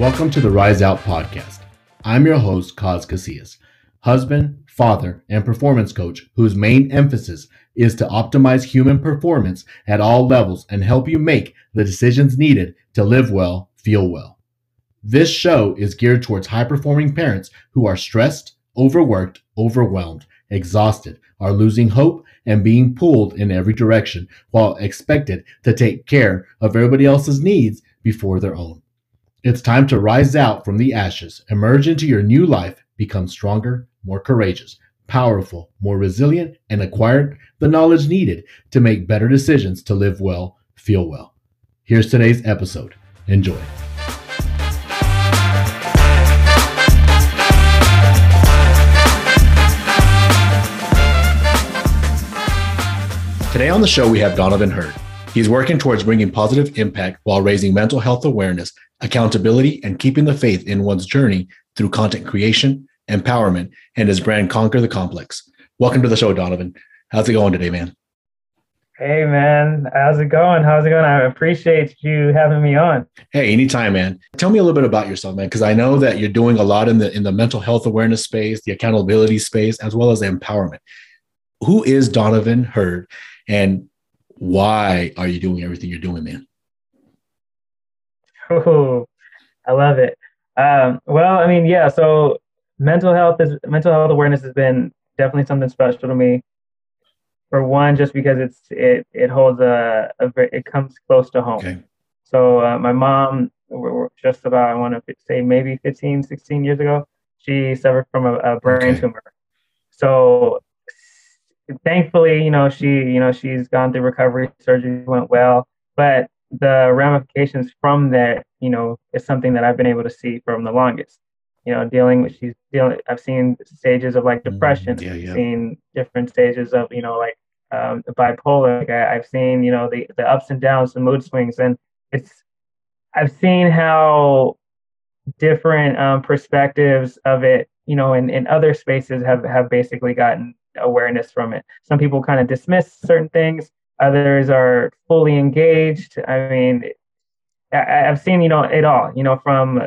Welcome to the Rise Out podcast. I'm your host, Kaz Casillas, husband, father, and performance coach whose main emphasis is to optimize human performance at all levels and help you make the decisions needed to live well, feel well. This show is geared towards high performing parents who are stressed, overworked, overwhelmed, exhausted, are losing hope, and being pulled in every direction while expected to take care of everybody else's needs before their own. It's time to rise out from the ashes, emerge into your new life, become stronger, more courageous, powerful, more resilient, and acquire the knowledge needed to make better decisions to live well, feel well. Here's today's episode. Enjoy. Today on the show, we have Donovan Heard. He's working towards bringing positive impact while raising mental health awareness, accountability, and keeping the faith in one's journey through content creation, empowerment, and his brand Conquer the Complex. Welcome to the show, Donovan. How's it going today, man? Hey, man. How's it going? How's it going? I appreciate you having me on. Hey, anytime, man. Tell me a little bit about yourself, man, because I know that you're doing a lot in the in the mental health awareness space, the accountability space, as well as the empowerment. Who is Donovan Heard, and why are you doing everything you're doing, man? Oh, I love it. Um, well, I mean, yeah. So mental health is mental health awareness has been definitely something special to me. For one, just because it's it it holds a, a it comes close to home. Okay. So uh, my mom, just about I want to say maybe 15, 16 years ago, she suffered from a, a brain okay. tumor. So thankfully, you know, she, you know, she's gone through recovery. Surgery went well, but the ramifications from that, you know, is something that I've been able to see from the longest. You know, dealing with she's dealing. I've seen stages of like depression. Mm, yeah, yeah. Seen different stages of you know like um, bipolar. Like I, I've seen you know the the ups and downs, the mood swings, and it's I've seen how different um, perspectives of it, you know, in, in other spaces have have basically gotten awareness from it. Some people kind of dismiss certain things, others are fully engaged. I mean, I, have seen, you know, it all, you know, from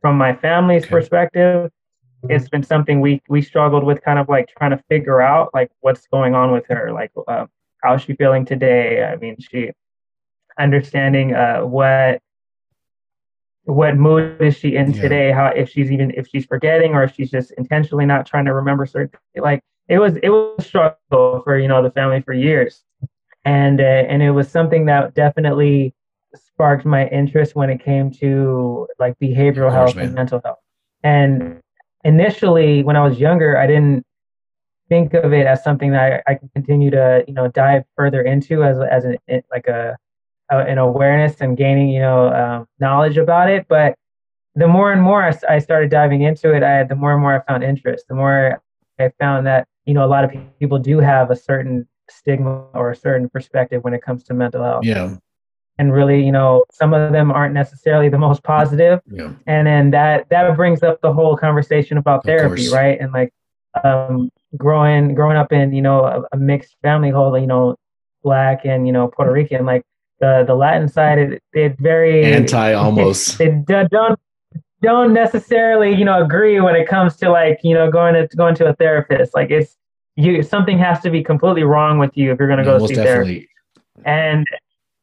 from my family's okay. perspective, it's been something we we struggled with kind of like trying to figure out like what's going on with her, like uh, how's she feeling today? I mean, she understanding uh, what what mood is she in yeah. today how if she's even if she's forgetting or if she's just intentionally not trying to remember certain like it was it was a struggle for you know the family for years, and uh, and it was something that definitely sparked my interest when it came to like behavioral course, health man. and mental health. And initially, when I was younger, I didn't think of it as something that I, I could continue to you know dive further into as as an like a, a an awareness and gaining you know um, knowledge about it, but the more and more I, I, started diving into it, I had the more and more I found interest. The more I found that you know, a lot of people do have a certain stigma or a certain perspective when it comes to mental health. Yeah. And really, you know, some of them aren't necessarily the most positive. Yeah. And then that that brings up the whole conversation about therapy, right? And like um, growing growing up in, you know, a, a mixed family, whole, you know, black and, you know, Puerto Rican, like the the Latin side, it, it very anti almost. It they don't don't necessarily you know agree when it comes to like you know going to going to a therapist like it's you something has to be completely wrong with you if you're going to go yeah, see definitely. therapy and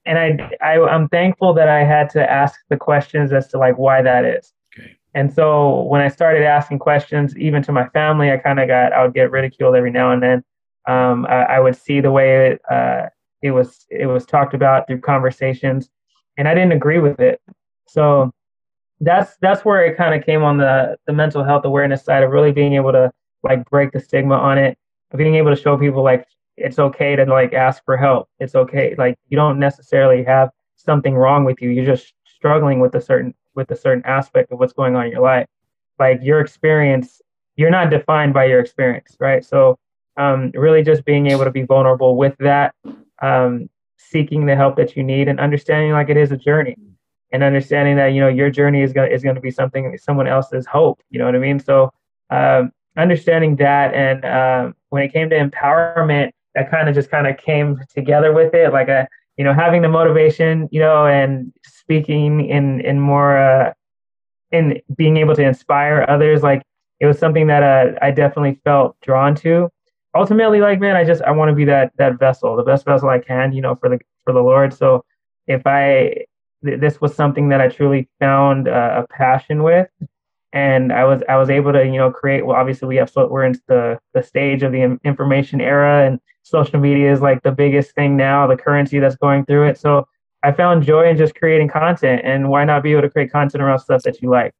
and I, I i'm thankful that i had to ask the questions as to like why that is okay. and so when i started asking questions even to my family i kind of got i would get ridiculed every now and then um, I, I, would see the way it, uh, it was it was talked about through conversations and i didn't agree with it so that's that's where it kind of came on the the mental health awareness side of really being able to like break the stigma on it being able to show people like it's okay to like ask for help. It's okay like you don't necessarily have something wrong with you. You're just struggling with a certain with a certain aspect of what's going on in your life. Like your experience you're not defined by your experience right? So um, really just being able to be vulnerable with that um, seeking the help that you need and understanding like it is a journey and understanding that you know your journey is going is to be something someone else's hope you know what i mean so um, understanding that and uh, when it came to empowerment that kind of just kind of came together with it like a you know having the motivation you know and speaking in in more uh, in being able to inspire others, like it was something that uh, I definitely felt drawn to. Ultimately, like man, I just I want to be that that vessel, the best vessel I can, you know, for the for the Lord. So if I th- this was something that I truly found uh, a passion with, and I was I was able to you know create. Well, obviously we have so we're into the the stage of the information era, and social media is like the biggest thing now, the currency that's going through it. So I found joy in just creating content, and why not be able to create content around stuff that you like?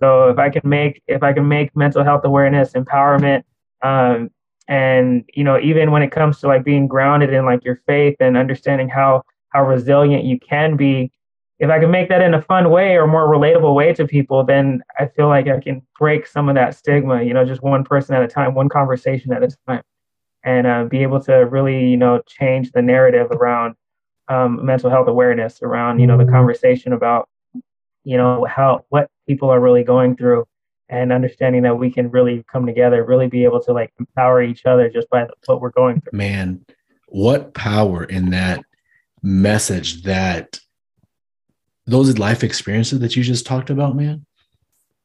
So if I can make if I can make mental health awareness, empowerment, um, and you know even when it comes to like being grounded in like your faith and understanding how how resilient you can be, if I can make that in a fun way or more relatable way to people, then I feel like I can break some of that stigma. You know, just one person at a time, one conversation at a time, and uh, be able to really you know change the narrative around um, mental health awareness around you know the conversation about you know how what people are really going through and understanding that we can really come together really be able to like empower each other just by what we're going through man what power in that message that those life experiences that you just talked about man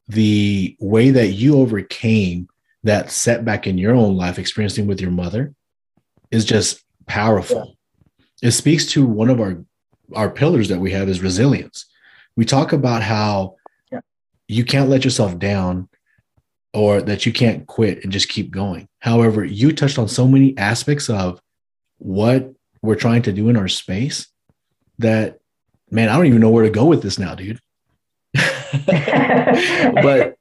the way that you overcame that setback in your own life experiencing with your mother is just powerful it speaks to one of our our pillars that we have is resilience. We talk about how yeah. you can't let yourself down or that you can't quit and just keep going. However, you touched on so many aspects of what we're trying to do in our space that man, I don't even know where to go with this now, dude. but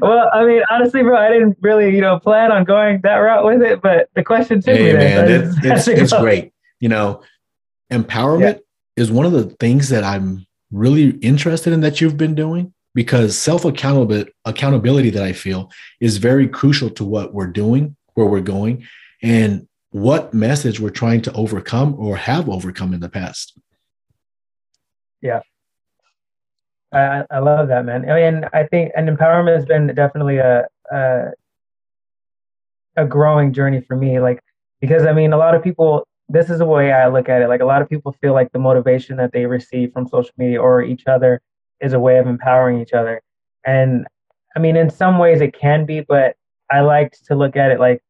well, I mean, honestly, bro, I didn't really, you know, plan on going that route with it. But the question to hey, me, man, it's, it's, it's great you know, empowerment yeah. is one of the things that I'm really interested in that you've been doing because self accountability that I feel is very crucial to what we're doing, where we're going, and what message we're trying to overcome or have overcome in the past. Yeah. I, I love that, man. Oh, and I think and empowerment has been definitely a, a a growing journey for me. Like because I mean, a lot of people this is the way I look at it. Like a lot of people feel like the motivation that they receive from social media or each other is a way of empowering each other. And I mean, in some ways it can be, but I like to look at it like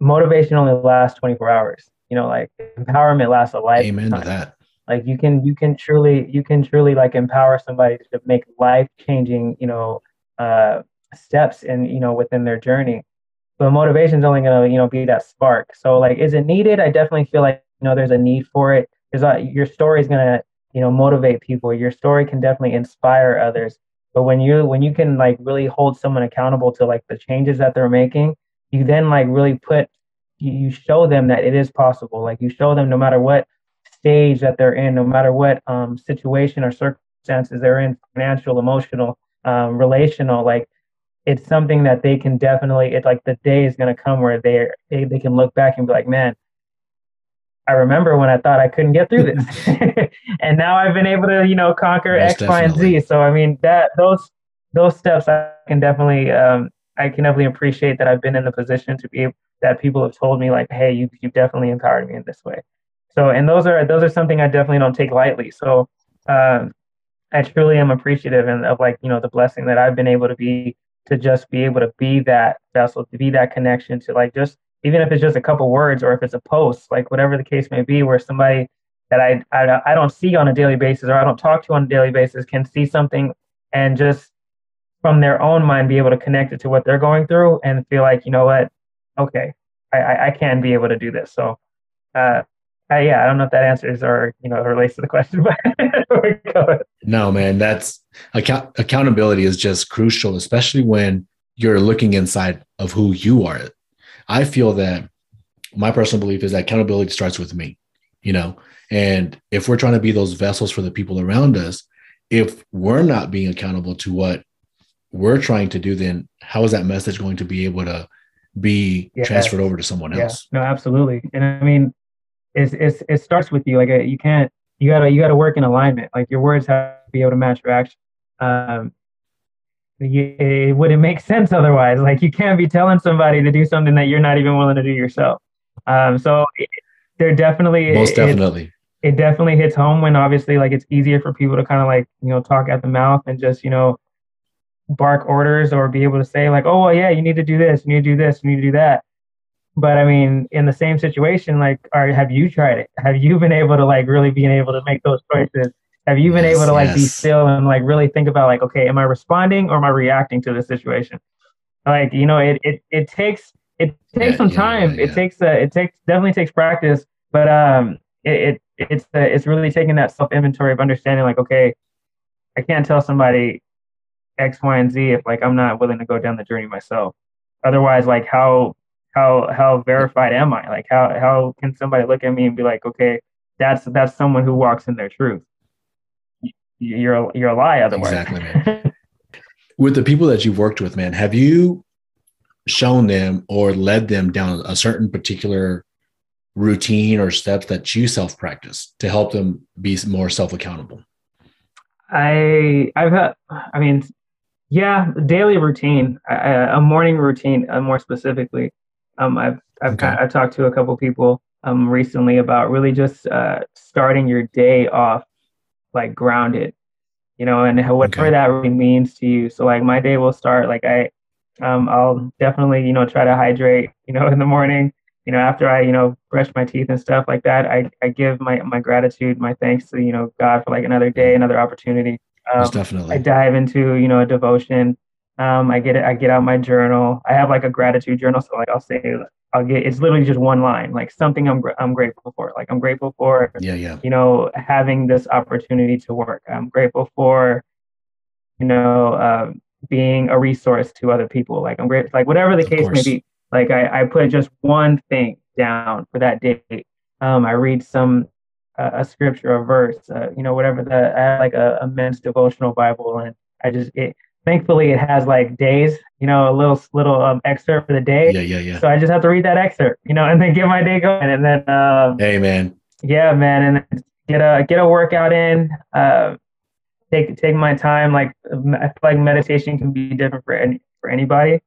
motivation only lasts 24 hours. You know, like empowerment lasts a life. Amen to that. Like you can, you can truly, you can truly like empower somebody to make life changing, you know, uh, steps and you know, within their journey. But motivation is only to you know be that spark. So like is it needed? I definitely feel like you know there's a need for it. There's a, your story is to you know motivate people. Your story can definitely inspire others. But when you when you can like really hold someone accountable to like the changes that they're making you then like really put you show them that it is possible. Like you show them no matter what stage that they're in no matter what um, situation or circumstances they're in financial emotional um, relational like it's something that they can definitely it's like the day is going to come where they they they can look back and be like man i remember when i thought i couldn't get through this. And now i've been able to you know conquer Most x definitely. y and z. so i mean that those those steps i can definitely um i can definitely appreciate that i've been in the position to be able that people have told me like hey you you definitely empowered me in this way so and those are those are something i definitely don't take lightly so um I truly am appreciative and of like you know the blessing that I've been able to be to just be able to be that vessel, to be that connection to like just even if it's just a couple words or if it's a post, like whatever the case may be, where somebody that I, I I don't see on a daily basis or I don't talk to on a daily basis can see something and just from their own mind be able to connect it to what they're going through and feel like you know what, okay, I I, can be able to do this. So, uh, uh, yeah, I don't know if that answers or you know relates to the question, but no, man, that's account- accountability is just crucial, especially when you're looking inside of who you are. I feel that my personal belief is that accountability starts with me, you know, and if we're trying to be those vessels for the people around us, if we're not being accountable to what we're trying to do, then how is that message going to be able to be yeah. transferred over to someone else? Yeah. No, absolutely. And I mean, it's, it's, it starts with you. Like a, uh, you can't, you gotta, you gotta work in alignment. Like your words have to be able to match your action. Um, you, it wouldn't make sense otherwise. Like you can't be telling somebody to do something that you're not even willing to do yourself. Um, so it, they're definitely most it, definitely. It, it definitely hits home when obviously like it's easier for people to kind of like you know talk at the mouth and just you know bark orders or be able to say like, oh well, yeah, you need to do this, you need to do this, you need to do that. But I mean, in the same situation, like, are have you tried it? Have you been able to like really being able to make those choices? Have you been yes, able to like yes. be still and like really think about like, okay, am I responding or am I reacting to this situation? Like, you know, it it it takes it takes yeah, some time. Yeah, yeah, it takes uh, it takes definitely takes practice, but um, it, it it's uh, it's really taking that self inventory of understanding like, okay, I can't tell somebody X, Y, and Z if like I'm not willing to go down the journey myself. Otherwise, like how how how verified am I? Like how how can somebody look at me and be like, okay, that's that's someone who walks in their truth. You're a, you're a lie otherwise. Exactly, man. with the people that you've worked with, man, have you shown them or led them down a certain particular routine or steps that you self practice to help them be more self accountable? I I've had I mean yeah daily routine a, a morning routine uh, more specifically um I've I've, okay. I've talked to a couple people um recently about really just uh, starting your day off like grounded you know and whatever okay. that really means to you so like my day will start like I um I'll definitely you know try to hydrate you know in the morning you know, after I, you know, brush my teeth and stuff like that, I, I give my, my gratitude, my thanks to, you know, God for like another day, another opportunity. Um, definitely. I dive into, you know, a devotion. Um, I get it. I get out my journal. I have like a gratitude journal. So like, I'll say, I'll get, it's literally just one line, like something I'm, I'm grateful for. Like I'm grateful for, yeah, yeah. you know, having this opportunity to work. I'm grateful for, you know, uh, being a resource to other people. Like I'm great, like whatever the of case course. may be like I, I put just one thing down for that day. Um, I read some uh, a scripture, a verse, uh, you know, whatever the I have like a, a men's devotional Bible, and I just it, thankfully it has like days, you know, a little little um, excerpt for the day. Yeah, yeah, yeah. So I just have to read that excerpt, you know, and then get my day going, and then um, hey, man, yeah, man, and get a get a workout in. Uh, take take my time. Like I feel like meditation can be different for any for anybody.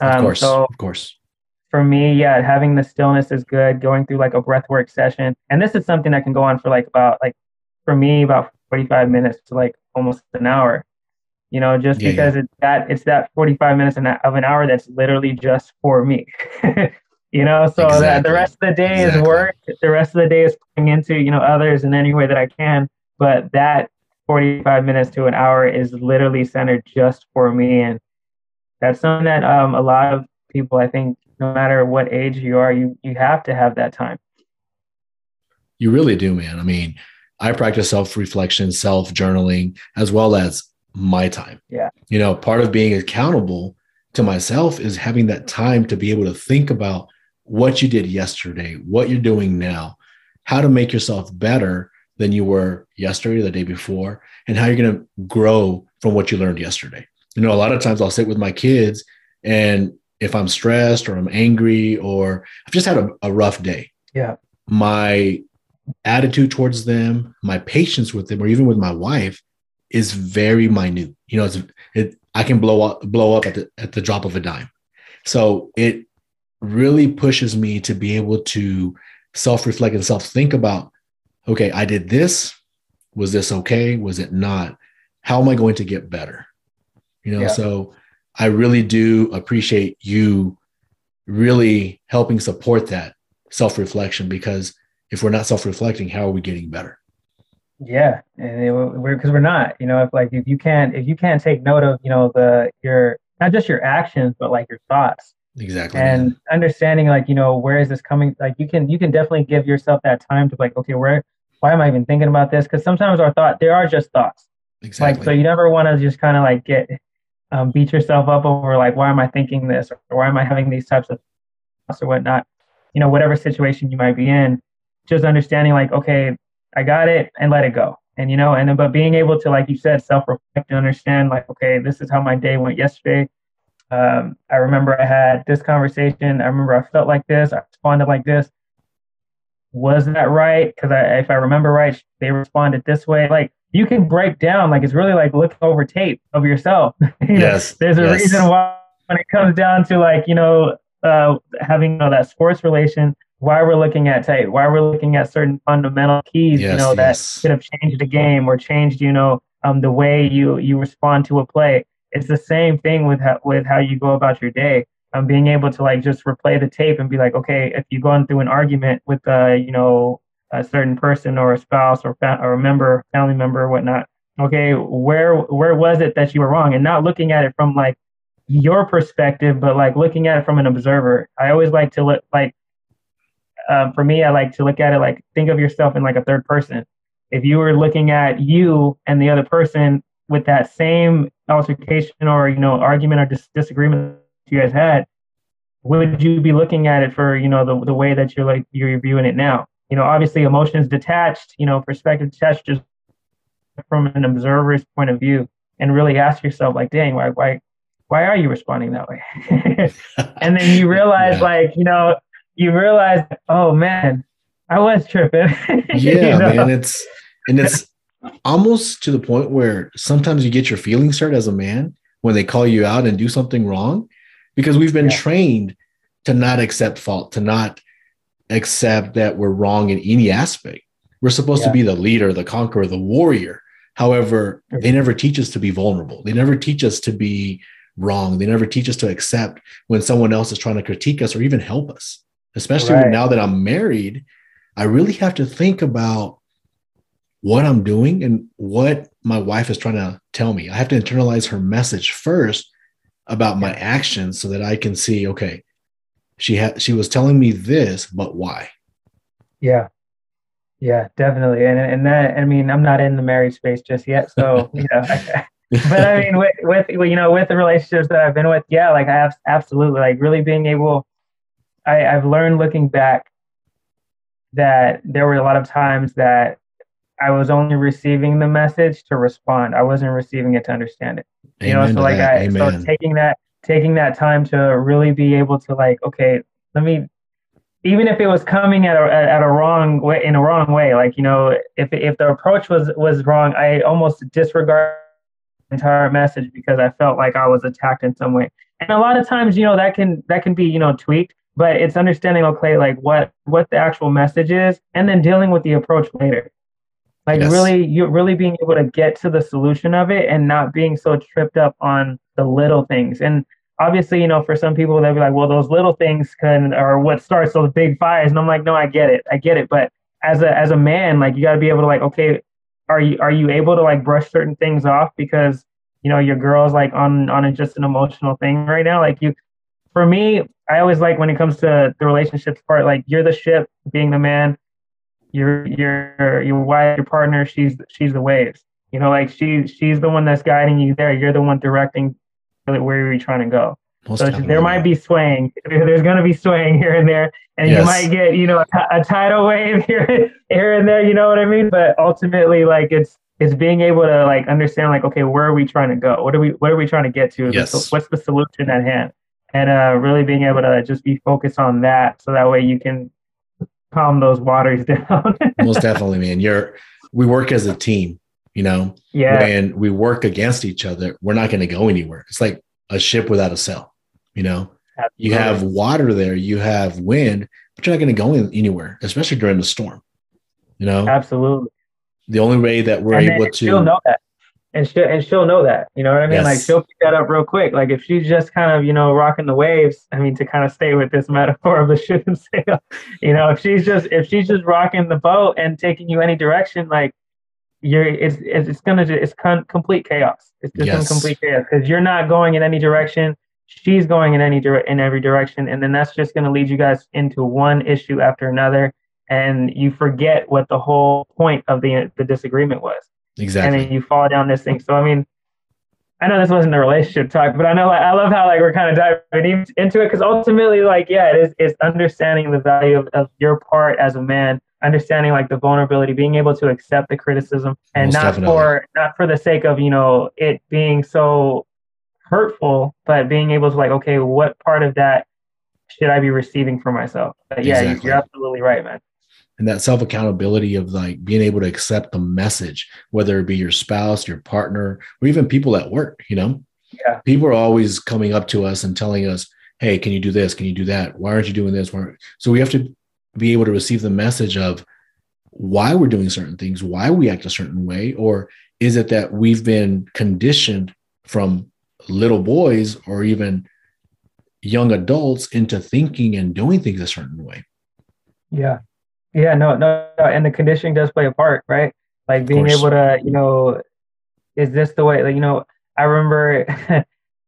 Um, of course, so, of course for me, yeah, having the stillness is good. Going through like a breathwork session, and this is something that can go on for like about like for me about 45 minutes to like almost an hour. You know, just yeah, because yeah. it's that it's that 45 minutes of an hour that's literally just for me. you know, so exactly. that the rest of the day exactly. is work. The rest of the day is putting into you know others in any way that I can. But that 45 minutes to an hour is literally centered just for me, and that's something that um a lot of people I think no matter what age you are, you you have to have that time. You really do, man. I mean, I practice self-reflection, self-journaling, as well as my time. Yeah. You know, part of being accountable to myself is having that time to be able to think about what you did yesterday, what you're doing now, how to make yourself better than you were yesterday or the day before, and how you're going to grow from what you learned yesterday. You know, a lot of times I'll sit with my kids and if I'm stressed or I'm angry or I've just had a, a rough day. Yeah. My attitude towards them, my patience with them, or even with my wife is very minute. You know, it's it I can blow up blow up at the at the drop of a dime. So it really pushes me to be able to self-reflect and self-think about, okay, I did this. Was this okay? Was it not? How am I going to get better? You know, yeah. so I really do appreciate you really helping support that self reflection because if we're not self reflecting, how are we getting better? Yeah, and it, we're because we're not. You know, if like if you can't if you can't take note of you know the your not just your actions but like your thoughts. Exactly and understanding like you know where is this coming like you can you can definitely give yourself that time to like okay where why am i even thinking about this? Because sometimes our thought there are just thoughts. Exactly like so you never want to just kind of like get um, beat yourself up over like why am I thinking this? Or why am I having these types of thoughts or whatnot. You know, whatever situation you might be in, just understanding like, okay, I got it and let it go. And you know, and then but being able to, like you said, self-reflect and understand, like, okay, this is how my day went yesterday. Um, I remember I had this conversation. I remember I felt like this. I responded like this. Was that right? Because I, if I remember right, they responded this way. Like you can break down like it's really like looking over tape of yourself. yes. There's a yes. reason why when it comes down to like, you know, uh, having you know, that sports relation, why we're looking at tape, why we're looking at certain fundamental keys, yes, you know, yes. that could have changed the game or changed, you know, um, the way you you respond to a play. it's the same thing with how, with how you go about your day. Um, being able to like just replay the tape and be like, okay, if you're going through an argument with uh, you know, a certain person or a spouse or fa- or a member, family member or whatnot, okay, where where was it that you were wrong? And not looking at it from like your perspective, but like looking at it from an observer. I always like to look like um, for me, I like to look at it like think of yourself in like a third person. If you were looking at you and the other person with that same altercation or you know argument or dis- disagreement you guys had, would you be looking at it for you know the the way that you're like you're viewing it now? You know, obviously emotions detached, you know, perspective detached, just from an observer's point of view, and really ask yourself like, dang, why why why are you responding that way? and then you realize yeah. like you know you realize, oh man, I was tripping. yeah, know? man, it's and it's almost to the point where sometimes you get your feelings hurt as a man when they call you out and do something wrong because we've been yeah. trained to not accept fault, to not accept that we're wrong in any aspect. We're supposed yeah. to be the leader, the conqueror, the warrior. However, they never teach us to be vulnerable. They never teach us to be wrong. They never teach us to accept when someone else is trying to critique us or even help us especially right. now that I'm married, I really have to think about what I'm doing and what my wife is trying to tell me. I have to internalize her message first about my actions so that I can see, okay, she had she was telling me this, but why? Yeah. Yeah, definitely. And and that I mean, I'm not in the married space just yet, so you know. but I mean, with, with you know, with the relationships that I've been with, yeah, like I have absolutely like really being able I, I've learned looking back that there were a lot of times that I was only receiving the message to respond. I wasn't receiving it to understand it. Amen you know, so like that. I Amen. so taking that taking that time to really be able to like, okay, let me even if it was coming at a at a wrong way in a wrong way, like you know, if if the approach was was wrong, I almost disregard the entire message because I felt like I was attacked in some way. And a lot of times, you know, that can that can be you know tweaked but it's understanding okay like what what the actual message is and then dealing with the approach later. Like yes. really you're really being able to get to the solution of it and not being so tripped up on the little things. And obviously you know for some people they'll be like well those little things can are what starts those big fires. And i'm like no i get it. I get it. But as a as a man like you got to be able to like okay are you are you able to like brush certain things off? Because you know your girl's like on on a, just an emotional thing right now. Like you for me, I always like when it comes to the relationships part, like you're the ship, being the man, your your your wife, your partner, she's she's the waves. You know, like she she's the one that's guiding you there. You're the one directing where you're trying to go. Most so there might be swaying. There's going to be swaying here and there, and yes. you might get you know a, a tidal wave here here and there. You know what I mean? But ultimately, like it's it's being able to like understand like okay, where are we trying to go? What are we what are we trying to get to? Yes. What's the solution at hand? And uh, really being able to just be focused on that so that way you can calm those waters down. Most definitely man. You're we work as a team you know? Yeah. And we work against each other. We're not going to go anywhere. It's like a ship without a sail you know? Absolutely. you have water there you have wind but you're not going to go anywhere especially during the storm you know? Absolutely. The only way that we're and able to know that and she and she'll know that. You know what I mean? Yes. Like she'll pick that up real quick. Like if she's just kind of you know rocking the waves. I mean to kind of stay with this metaphor of the ship and sail. You know if she's just if she's just rocking the boat and taking you any direction, like you're it's it's, it's gonna it's con- complete chaos. It's just yes. complete chaos because you're not going in any direction. She's going in any dire- in every direction, and then that's just gonna lead you guys into one issue after another, and you forget what the whole point of the the disagreement was. Exactly. And then you fall down this thing. So I mean, I know this wasn't a relationship talk, but I know like I love how like we're kind of diving into it because ultimately, like, yeah, it is it's understanding the value of, of your part as a man, understanding like the vulnerability, being able to accept the criticism, and Most not definitely. for not for the sake of you know it being so hurtful, but being able to like, okay, what part of that should I be receiving for myself? But yeah, exactly. you're absolutely right, man and that self accountability of like being able to accept the message, whether it be your spouse, your partner, or even people at work, you know? Yeah. People are always coming up to us and telling us, hey, can you do this? Can you do that? Why aren't you doing this? So we have to be able to receive the message of why we're doing certain things, why we act a certain way, or is it that we've been conditioned from little boys or even young adults into thinking and doing things a certain way. Yeah. Yeah, no, no, no. and the conditioning does play a part, right? Like being able to, you know, is this the way? Like, you know, I remember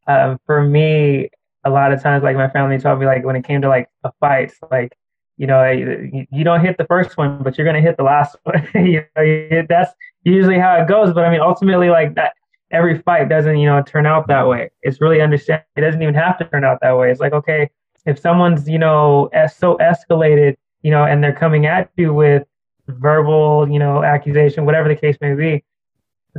uh, for me, a lot of times, like my family told me, like when it came to like a fight, like you know, you, you don't hit the first one, but you're gonna hit the last one. you know, that's usually how it goes. But I mean, ultimately, like that, every fight doesn't, you know, turn out that way. It's really understand. It doesn't even have to turn out that way. It's like, okay, if someone's, you know, es- so escalated, you know, and they're coming at you with verbal, you know, accusation, whatever the case may be,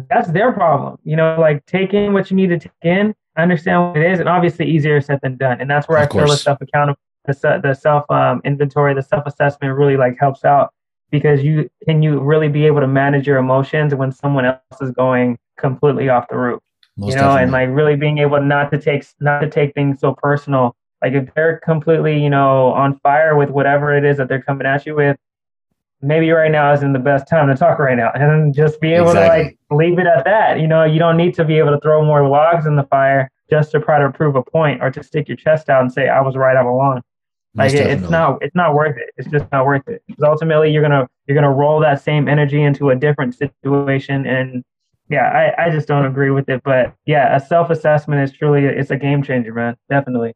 that's their problem. You know, like take in what you need to take in, understand what it is, and obviously easier said than done. And that's where of I course. feel the self accountable, the, the self um, inventory, the self assessment really like helps out because you can you really be able to manage your emotions when someone else is going completely off the roof. Most you know, definitely. and like really being able not to take not to take things so personal. Like if they're completely, you know, on fire with whatever it is that they're coming at you with, maybe right now isn't the best time to talk right now. And just be able exactly. to like leave it at that. You know you don't need to be able to throw more logs in the fire just to try to prove a point or to stick your chest out and say i was right all along like it, it's not it's not worth it. It's just not worth it. Because ultimately you're gonna you're gonna roll that same energy into a different situation. And yeah i, I just don't agree with it. But yeah a self-assessment is truly it's a game changer man. Definitely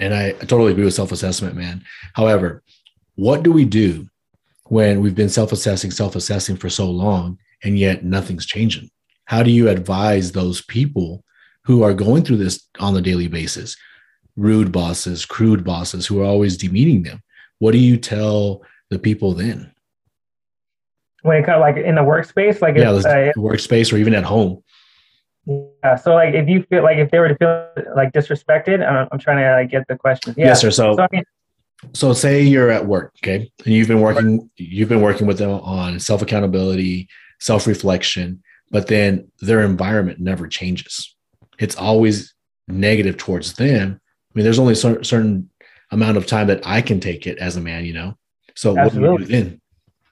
and I, totally agree with self-assessment man however what do we do when we've been self-assessing, self-assessing for so long, and yet nothing's changing? How do you advise those people who are going through this on a daily basis? Rude bosses, crude bosses who are always demeaning them. What do you tell the people then? When it comes like in the workspace, like yeah, uh, workspace or even at home. Yeah. So like if you feel like if they were to feel like disrespected, I'm, I'm trying to like, get the question. Yeah. Yes, sir. So, so I mean, so say you're at work okay and you've been working you've been working with them on self accountability self reflection but then their environment never changes it's always negative towards them i mean there's only a certain amount of time that i can take it as a man you know so Absolutely. what do you do then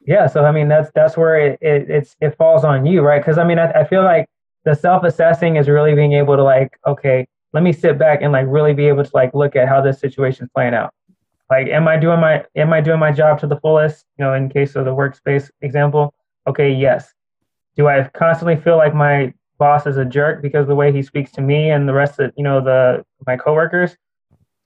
yeah so i mean that's that's where it it, it's, it falls on you right because i mean I, I feel like the self-assessing is really being able to like okay let me sit back and like really be able to like look at how this situation is playing out. Like am i doing my am i doing my job to the fullest? You know in case of the workspace example okay yes. Do i constantly feel like my boss is a jerk because the way he speaks to me and the rest of you know the my coworkers?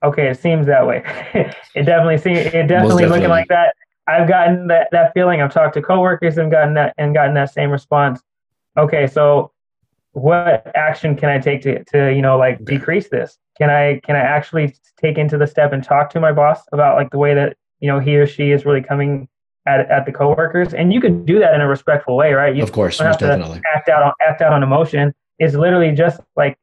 Okay it seems that way. It definitely seems it definitely, looking like that. I've gotten that that feeling. I've talked to coworkers and gotten that and gotten that same response. Okay so what action can i take to to you know like decrease this can I can I actually take into the step and talk to my boss about like the way that you know he or she is really coming at at the coworkers? And you can do that in a respectful way, right? You of course, have definitely. act out on act out on emotion. It's literally just like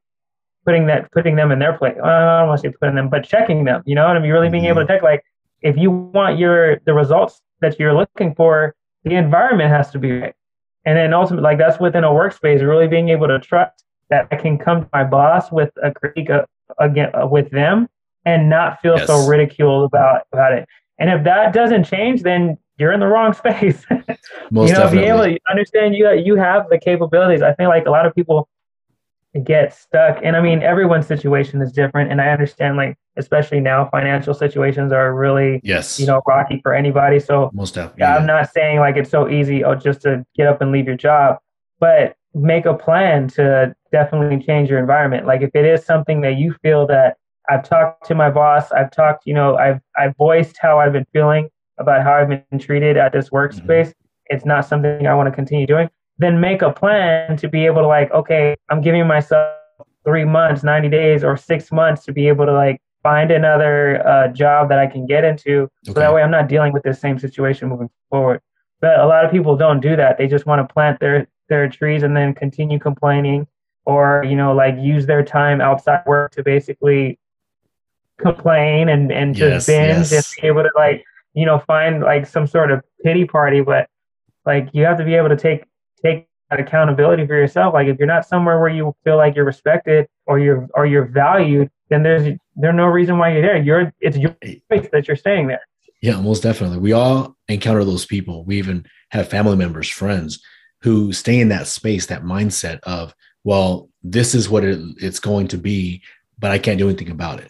putting that putting them in their place. Well, I don't want to say putting them, but checking them. You know what I mean? Really being mm-hmm. able to check like if you want your the results that you're looking for, the environment has to be right. And then ultimately, like that's within a workspace, really being able to trust that I can come to my boss with a critique of, again uh, with them and not feel yes. so ridiculed about about it. And if that doesn't change, then you're in the wrong space. Most you know, definitely. be able to understand you that you have the capabilities. I think like a lot of people get stuck, and I mean everyone's situation is different, and I understand like especially now financial situations are really yes you know rocky for anybody. So most definitely, yeah, I'm not saying like it's so easy oh just to get up and leave your job, but make a plan to definitely change your environment. Like if it is something that you feel that I've talked to my boss, I've talked, you know, I've I've voiced how I've been feeling about how I've been treated at this workspace. Mm-hmm. It's not something I want to continue doing. Then make a plan to be able to like, okay, I'm giving myself three months, 90 days, or six months to be able to like find another uh, job that I can get into. Okay. So that way I'm not dealing with this same situation moving forward. But a lot of people don't do that. They just want to plant their their trees and then continue complaining or you know like use their time outside work to basically complain and and just yes, binge yes. and be able to like you know find like some sort of pity party but like you have to be able to take take that accountability for yourself like if you're not somewhere where you feel like you're respected or you're or you're valued then there's there's no reason why you're there you're it's your choice that you're staying there yeah most definitely we all encounter those people we even have family members friends who stay in that space, that mindset of well, this is what it, it's going to be, but I can't do anything about it.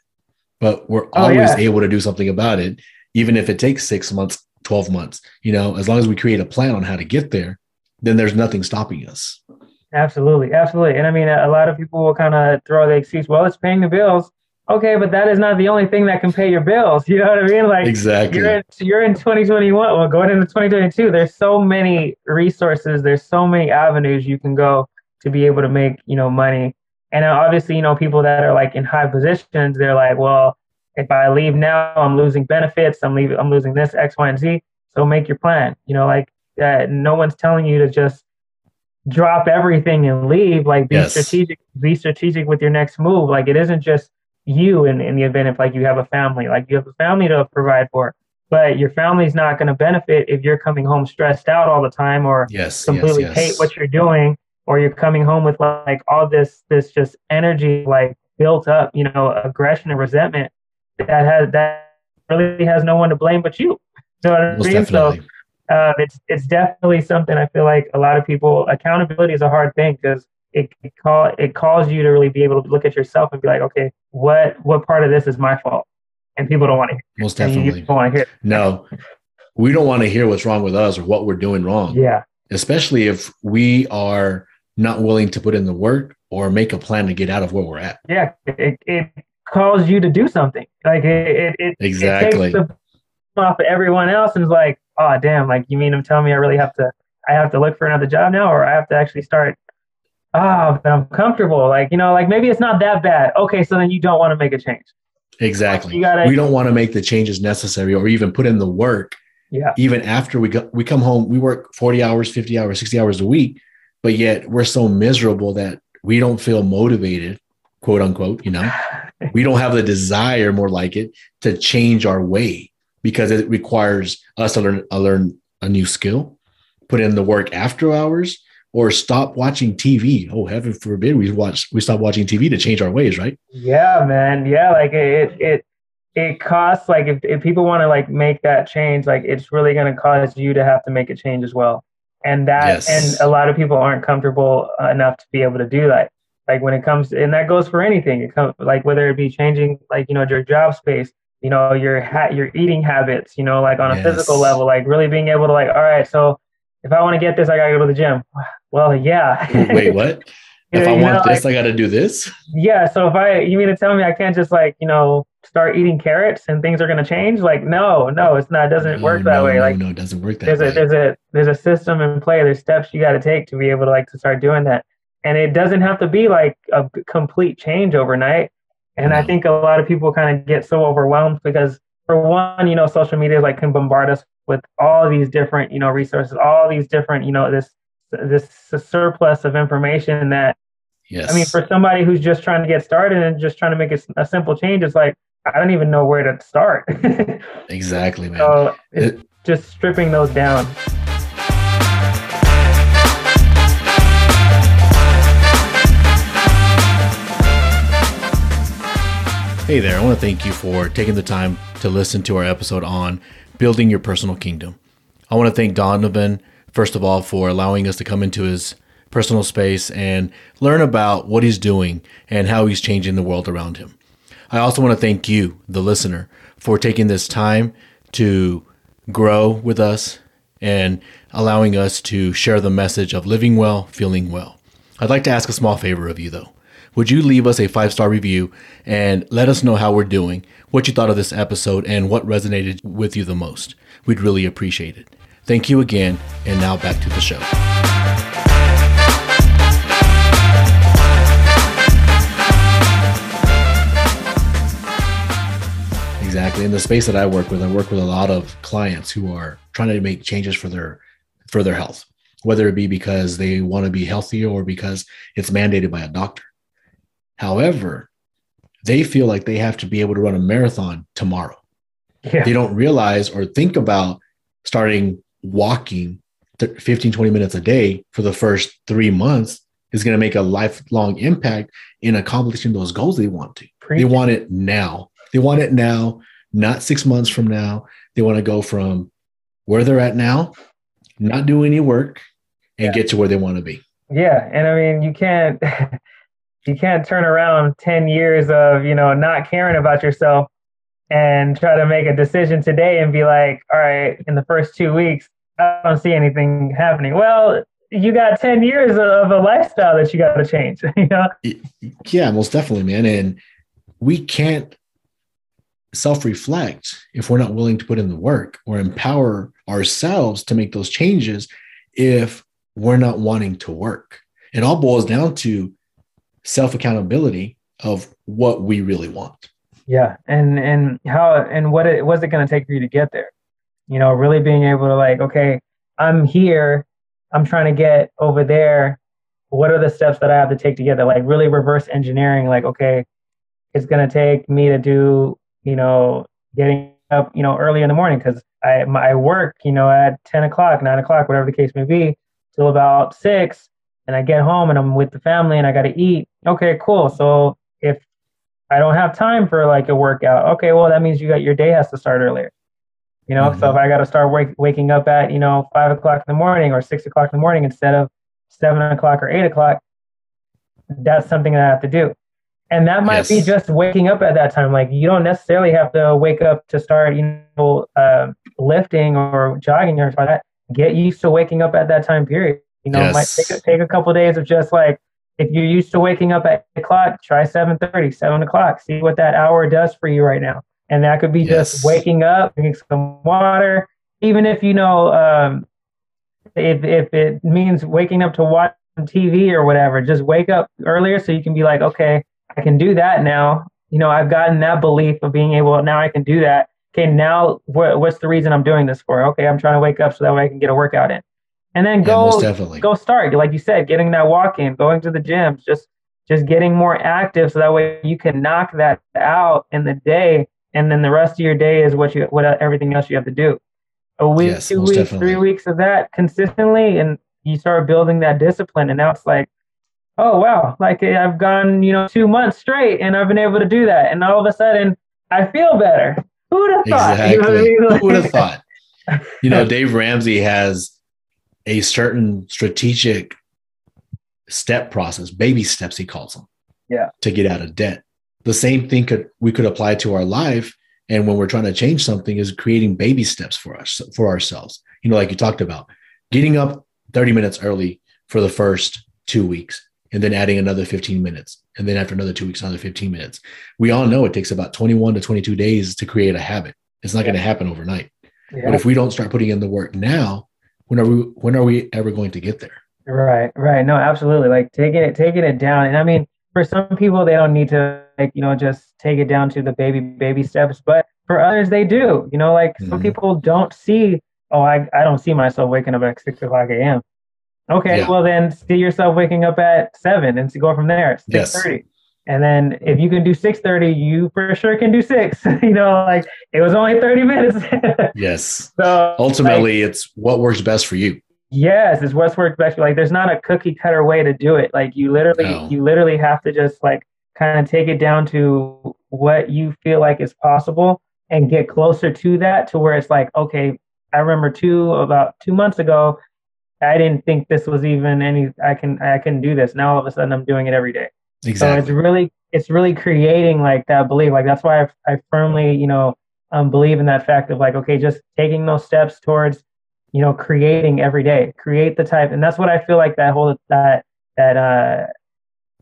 But we're Oh, always yeah. able to do something about it, even if it takes six months, 12 months. You know, as long as we create a plan on how to get there, then there's nothing stopping us. Absolutely, absolutely. And I mean, a, a lot of people will kind of throw the excuse, well, it's paying the bills. Okay, but that is not the only thing that can pay your bills. You know what I mean? Like Exactly. you're in, you're in 2021. Well, going into 2022, there's so many resources. There's so many avenues you can go to be able to make you know money. And uh, obviously, you know, people that are like in high positions, they're like, well, if I leave now, I'm losing benefits. I'm leaving. I'm losing this X, Y, and Z. So make your plan. You know, like uh, no one's telling you to just drop everything and leave. Like be Yes. strategic. Be strategic with your next move. Like it isn't just you in, in the event if like you have a family. Like you have a family to provide for, but your family's not going to benefit if you're coming home stressed out all the time or Yes. completely yes, hate what you're doing, or you're coming home with like all this this just energy like built up, you know, aggression and resentment that has that really has no one to blame but you. Know what I Most mean? So. Uh, it's it's definitely something I feel like a lot of people accountability is a hard thing because it, it call it calls you to really be able to look at yourself and be like, okay, what what part of this is my fault? And people don't want to hear. Most definitely. don't want to hear. No, we don't want to hear what's wrong with us or what we're doing wrong, Yeah, especially if we are not willing to put in the work or make a plan to get out of where we're at. yeah. It it calls you to do something. Like it it, it Exactly. It takes the off of everyone else and is like, oh damn, like you mean to tell me I really have to I have to look for another job now or I have to actually start ah, but I'm comfortable. Like, you know, like maybe it's not that bad. Okay, so then you don't want to make a change. Exactly. You gotta- we don't want to make the changes necessary or even put in the work Yeah. even after we go, we come home, we work 40 hours, 50 hours, 60 hours a week, but yet we're so miserable that we don't feel motivated, quote unquote, you know, we don't have the desire, more like it, to change our way because it requires us to learn, uh, learn a new skill, put in the work after hours, or stop watching TV. Oh, heaven forbid we watch, we stop watching TV to change our ways, right? Yeah, man. Yeah, like it it it costs like if, if people want to like make that change, like it's really gonna cause you to have to make a change as well. And that Yes. and a lot of people aren't comfortable uh, enough to be able to do that. Like when it comes and that goes for anything. It comes like whether it be changing like you know your job space, you know your ha- your eating habits, you know like on a Yes. physical level, like really being able to like all right, so if I want to get this, I gotta go to the gym. Well, yeah. Wait, what? If I want know, this, I got to do this. yeah so if i you mean to tell me i can't just like you know start eating carrots and things are going to change like no no it's not it doesn't No, work that no, way like no, it doesn't work that there's way. a there's a there's a system in play there's steps you got to take to be able to like to start doing that and it doesn't have to be like a complete change overnight and i think a lot of people kind of get so overwhelmed because for one you know social media is like can bombard us with all these different you know resources all these different you know this this surplus of information that yes. I mean, for somebody who's just trying to get started and just trying to make a simple change, it's like I don't even know where to start. exactly, man. so it's It- just stripping those down. Hey there, I want to thank you for taking the time to listen to our episode on building your personal kingdom. I want to thank Donovan, first of all, for allowing us to come into his personal space and learn about what he's doing and how he's changing the world around him. I also want to thank you, the listener, for taking this time to grow with us and allowing us to share the message of living well, feeling well. I'd like to ask a small favor of you, though. Would you leave us a five star review and let us know how we're doing, what you thought of this episode, and what resonated with you the most? We'd really appreciate it. Thank you again, and now back to the show. Exactly. In the space that I work with, I work with a lot of clients who are trying to make changes for their for their health, whether it be because they want to be healthier or because it's mandated by a doctor. However, they feel like they have to be able to run a marathon tomorrow. Yeah. They don't realize or think about starting walking th- 15, 20 minutes a day for the first three months is going to make a lifelong impact in accomplishing those goals they want to. They want it now. They want it now, not six months from now. They want to go from where they're at now, not do any work, and Yeah. get to where they want to be. Yeah, and I mean, you can't you can't turn around 10 years of, you know, not caring about yourself and try to make a decision today and be like, all right, in the first 2 weeks, I don't see anything happening. Well, you got 10 years of a lifestyle that you got to change, you know? Yeah, most definitely, man. And we can't self reflect if we're not willing to put in the work or empower ourselves to make those changes if we're not wanting to work. It all boils down to self accountability of what we really want. Yeah, and and how and what it what's it going to take for you to get there? You know, really being able to like, okay, I'm here, I'm trying to get over there. What are the steps that I have to take to get there? Like really reverse engineering. Like, okay, it's going to take me to do, you know, getting up, you know, early in the morning because I my work, you know, at ten o'clock, nine o'clock, whatever the case may be, till about six and I get home and I'm with the family and I got to eat. Okay, cool. So if I don't have time for like a workout, okay, well that means you got your day has to start earlier. You know, mm-hmm. so if I got to start wake, waking up at you know five o'clock in the morning or six o'clock in the morning instead of seven o'clock or eight o'clock, that's something that I have to do. And that might yes. be just waking up at that time. Like you don't necessarily have to wake up to start, you know, uh, lifting or jogging or something like that. Get used to waking up at that time period. You know, yes. might take a, take a couple of days of just like if you're used to waking up at 8 o'clock, try 7:30, 7 o'clock. See what that hour does for you right now. And that could be yes. just waking up, drinking some water. Even if you know, um, if if it means waking up to watch TV or whatever, just wake up earlier so you can be like, okay, I can do that now. You know, I've gotten that belief of being able. Now I can do that. Okay, now what, what's the reason I'm doing this for? Okay, I'm trying to wake up so that way I can get a workout in and then go yeah, go start. Like you said getting that walk in going to the gym just just getting more active so that way you can knock that out in the day and then the rest of your day is what you what everything else you have to do. A week yes, two weeks definitely. three weeks of that consistently and you start building that discipline and now it's like oh wow like eh, i've gone you know two months straight and i've been able to do that. And all of a sudden i feel better. Who would have thought? Exactly. You know I mean? who would have thought? You know dave ramsey has a certain strategic step process, baby steps he calls them. Yeah. To get out of debt. The same thing could we could apply to our life and when we're trying to change something is creating baby steps for us for ourselves. You know like you talked about, getting up 30 minutes early for the first 2 weeks and then adding another 15 minutes and then after another 2 weeks another 15 minutes. We all know it takes about 21 to 22 days to create a habit. It's not yeah. going to happen overnight. Yeah. But if we don't start putting in the work now, when are we when are we ever going to get there? Right right. No absolutely. Like taking it taking it down. And i mean for some people they don't need to like you know just take it down to the baby baby steps. But for others they do. You know like mm-hmm. some people don't see oh I, I don't see myself waking up at 6 o'clock am okay yeah. well then see yourself waking up at 7 and go from there 6.30 yes. And then if you can do 6:30, you for sure can do 6. you know, like it was only 30 minutes. yes. So ultimately like, it's what works best for you. Yes, it's what's worked best. Like there's not a cookie cutter way to do it. Like you literally no. you literally have to just like kind of take it down to what you feel like is possible and get closer to that to where it's like, okay, I remember two about two months ago, I didn't think this was even any I can I can do this. Now all of a sudden I'm doing it every day. Exactly. So it's really it's really creating like that belief. Like that's why I, I firmly you know um, believe in that fact of like okay, just taking those steps towards you know creating every day, create the type, and that's what I feel like that whole that that uh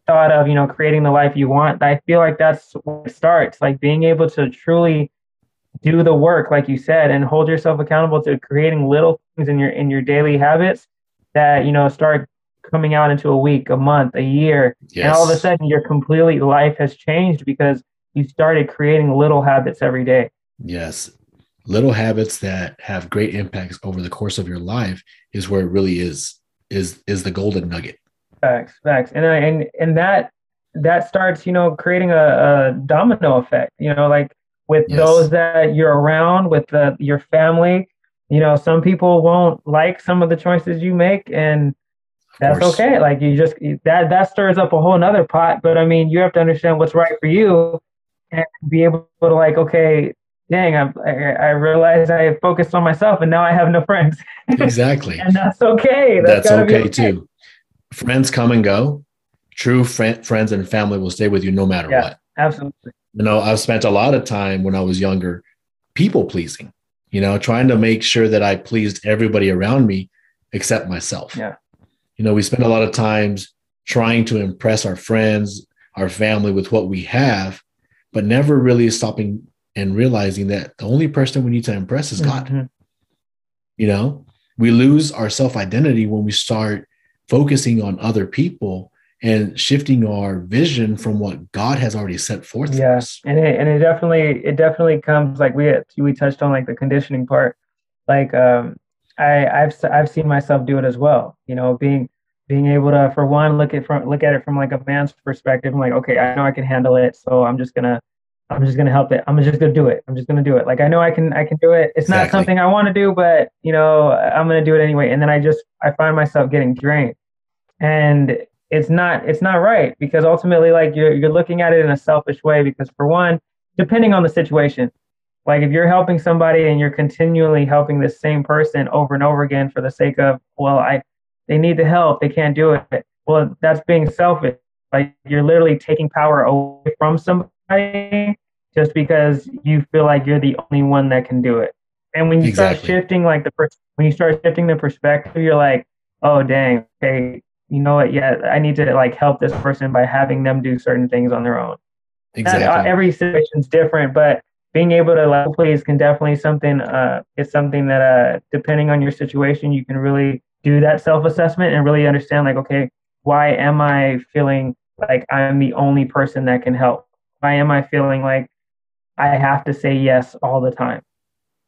thought of you know creating the life you want. I feel like that's where it starts. Like being able to truly do the work like you said and hold yourself accountable to creating little things in your in your daily habits that you know start coming out into a week, a month, a year, yes. and all of a sudden your completely life has changed because you started creating little habits every day. Yes. Little habits that have great impacts over the course of your life is where it really is is is the golden nugget. Facts, facts. And uh, and and that that starts, you know, creating a, a domino effect, you know, like with yes. those that you're around, with the, your family, you know, some people won't like some of the choices you make and that's okay. Like you just that that stirs up a whole nother pot. But I mean, you have to understand what's right for you, and be able to like, okay, dang, I I realized I focused on myself, and now I have no friends. Exactly. and that's okay. That's, that's okay, okay, too. friends come and go. True friend, friends and family will stay with you no matter Yeah. what. Absolutely. You know, I've spent a lot of time when I was younger people pleasing, you know, trying to make sure that I pleased everybody around me except myself. Yeah. You know, we spend a lot of times trying to impress our friends, our family with what we have, but never really stopping and realizing that the only person we need to impress is God. Mhm. You know, we lose our self identity when we start focusing on other people and shifting our vision from what God has already set forth Yes, Yeah. and it and it definitely it definitely comes like we we touched on like the conditioning part like um i i've i've seen myself do it as well you know being being able to for one look at from look at it from like a man's perspective i'm like okay i know i can handle it so i'm just gonna i'm just gonna help it. I'm just gonna do it. I'm just gonna do it. Like i know i can i can do it. It's not something i want to do but you know i'm gonna do it anyway. And then i just i find myself getting drained. And it's not it's not right because ultimately like you're you're looking at it in a selfish way because for one depending on the situation like if you're helping somebody and you're continually helping the same person over and over again for the sake of well i they need the help they can't do it. Well that's being selfish. Like you're literally taking power away from somebody just because you feel like you're the only one that can do it. And when you Exactly. start shifting like the pers- when you start shifting the perspective you're like oh dang okay you know what? Yeah i need to like help this person by having them do certain things on their own. Not, uh, Exactly. every situation's different, but being able to like please can definitely something uh it's something that uh depending on your situation you can really do that self-assessment and really understand like okay why am I feeling like I'm the only person that can help? Why am I feeling like I have to say yes all the time?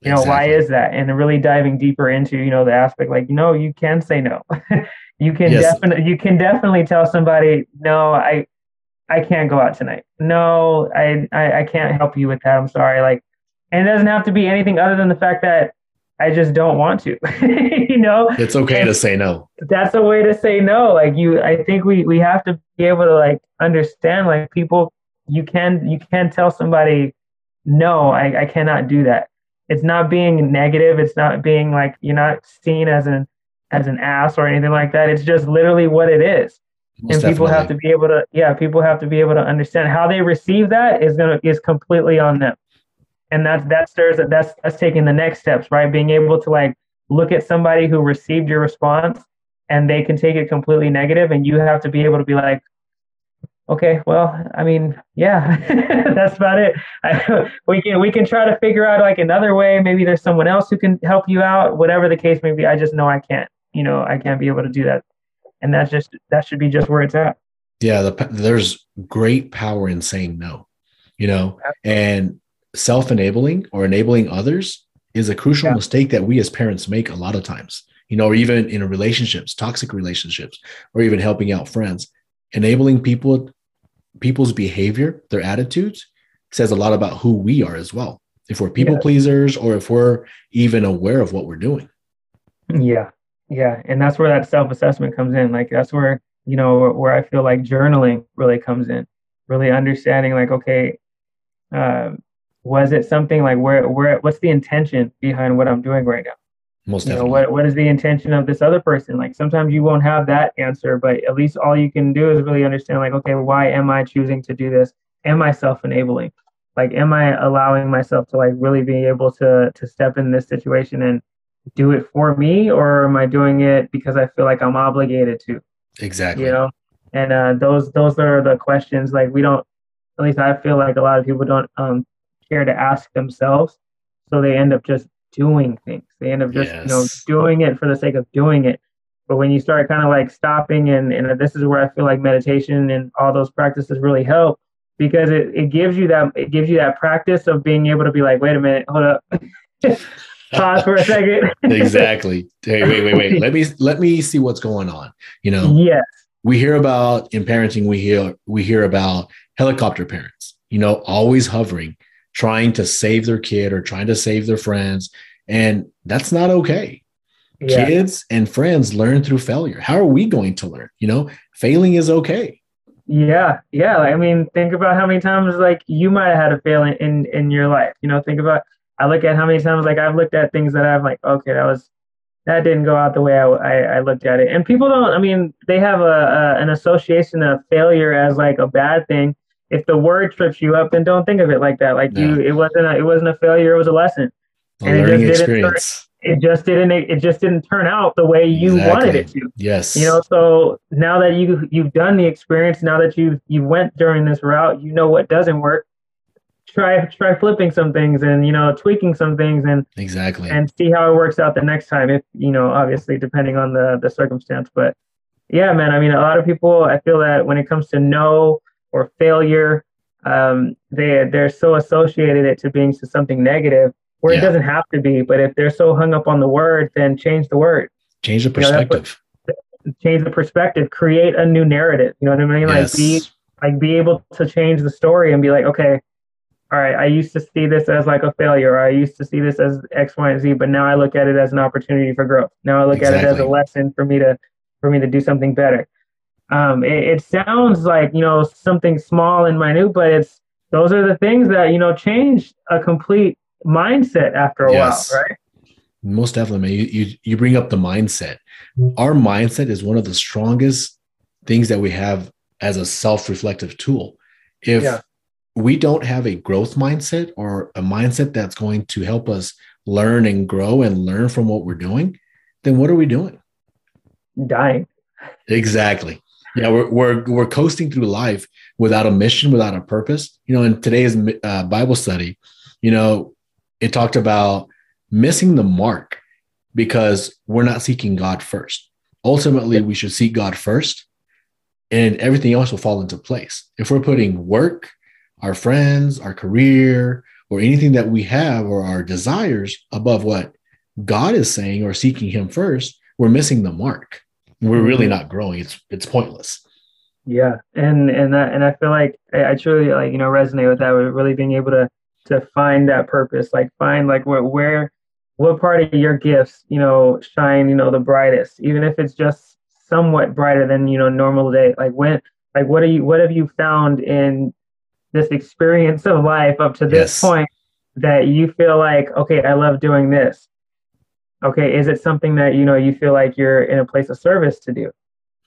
You know, why is that? And really diving deeper into, you know, the aspect like, no, you can say no. you can Yes. definitely you can definitely tell somebody, no, I I can't go out tonight. No, I, I I can't help you with that. I'm sorry. Like, and it doesn't have to be anything other than the fact that I just don't want to. you know, It's okay to say no. that's a way to say no. Like you, I think we we have to be able to like understand like people. You can you can tell somebody, no, I I cannot do that. It's not being negative. It's not being like you're not seen as an as an ass or anything like that. It's just literally what it is Most and people have to be able to yeah people have to be able to understand. How they receive that is gonna is completely on them. And that's that's there's that's that's taking the next steps right? Being able to like look at somebody who received your response and they can take it completely negative and you have to be able to be like okay well i mean yeah that's about it. I, we can we can try to figure out like another way. Maybe there's someone else who can help you out. Whatever the case may be i just know i can't you know i can't be able to do that and that's just that should be just where it's at Yeah, the, there's great power in saying no, you know, and self enabling or enabling others is a crucial Yeah. mistake that we as parents make a lot of times, you know, or even in relationships, toxic relationships, or even helping out friends. Enabling people, people's behavior, their attitudes says a lot about who we are as well. If we're people Yeah. pleasers or if we're even aware of what we're doing. Yeah, yeah, and that's where that self-assessment comes in. Like that's where you know where, I feel like journaling really comes in. Really understanding, like, okay, um, was it something like where where what's the intention behind what I'm doing right now? Most You know, definitely. what what is the intention of this other person? Like sometimes you won't have that answer, but at least all you can do is really understand, like, okay, why am I choosing to do this? Am I self-enabling? Like, am I allowing myself to like really be able to to step in this situation and do it for me, or am I doing it because I feel like I'm obligated to? exactly. You know, and uh, those those are the questions like we don't. At least I feel like a lot of people don't um, care to ask themselves, so they end up just doing things. They end up just you know doing it for the sake of doing it. But when you start kind of like stopping, and, and this is where I feel like meditation and all those practices really help because it, it gives you that it gives you that practice of being able to be like, wait a minute, hold up, pause for a second. exactly. Hey, wait, wait, wait. Let me let me see what's going on. You know, yes, we hear about in parenting, we hear we hear about helicopter parents, you know, always hovering, trying to save their kid or trying to save their friends. And that's not okay. yeah, Kids and friends learn through failure. How are we going to learn? You know, failing is okay. yeah, yeah. I mean, think about how many times like you might have had a fail in, in in your life. You know, think about. I look at how many times like I've looked at things that I've like, okay, that was that didn't go out the way I, I, I looked at it. And people don't, I mean, they have a, a, an association of failure as like a bad thing. If the word trips you up, then don't think of it like that. Like you, it wasn't a, it wasn't a failure. It was a lesson. A and learning it experience. It just didn't. It just didn't turn out the way you exactly. wanted it to. Yes. You know. So now that you you've done the experience, now that you you went during this route, you know what doesn't work try try flipping some things and you know tweaking some things and exactly. and see how it works out the next time if you know obviously depending on the the circumstance. But yeah man i mean a lot of people i feel that when it comes to no or failure um they they're so associated it to being to something negative where yeah. it doesn't have to be. But if they're so hung up on the word then change the word. Change the perspective you know, change the perspective. Create a new narrative. You know what i mean? Yes. like be like be able to change the story and be like okay all right, I used to see this as like a failure. Or I used to see this as X, Y, and Z, but now I look at it as an opportunity for growth. Now I look exactly. at it as a lesson for me to for me to do something better. Um, it, it sounds like you know something small and minute, but it's those are the things that you know change a complete mindset after a yes. while, right? Most definitely, man. You, you you bring up the mindset. Our mindset is one of the strongest things that we have as a self-reflective tool. If yeah we don't have a growth mindset or a mindset that's going to help us learn and grow and learn from what we're doing, then what are we doing? Dying. Exactly. Yeah, we're we're we're coasting through life without a mission, without a purpose. You know, in today's uh, Bible study, you know, it talked about missing the mark because we're not seeking God first. Ultimately, we should seek God first, and everything else will fall into place. If we're putting work, our friends, our career, or anything that we have or our desires above what God is saying or seeking Him first, we're missing the mark. We're really mm-hmm. not growing. It's it's pointless. Yeah, and and that and I feel like I, I truly like you know resonate with that. With really being able to to find that purpose, like find like where where what part of your gifts you know shine you know the brightest, even if it's just somewhat brighter than you know normal day. Like when like what are you what have you found in this experience of life up to this yes. point that you feel like okay i love doing this. Okay is it something that you know you feel like you're in a place of service to do?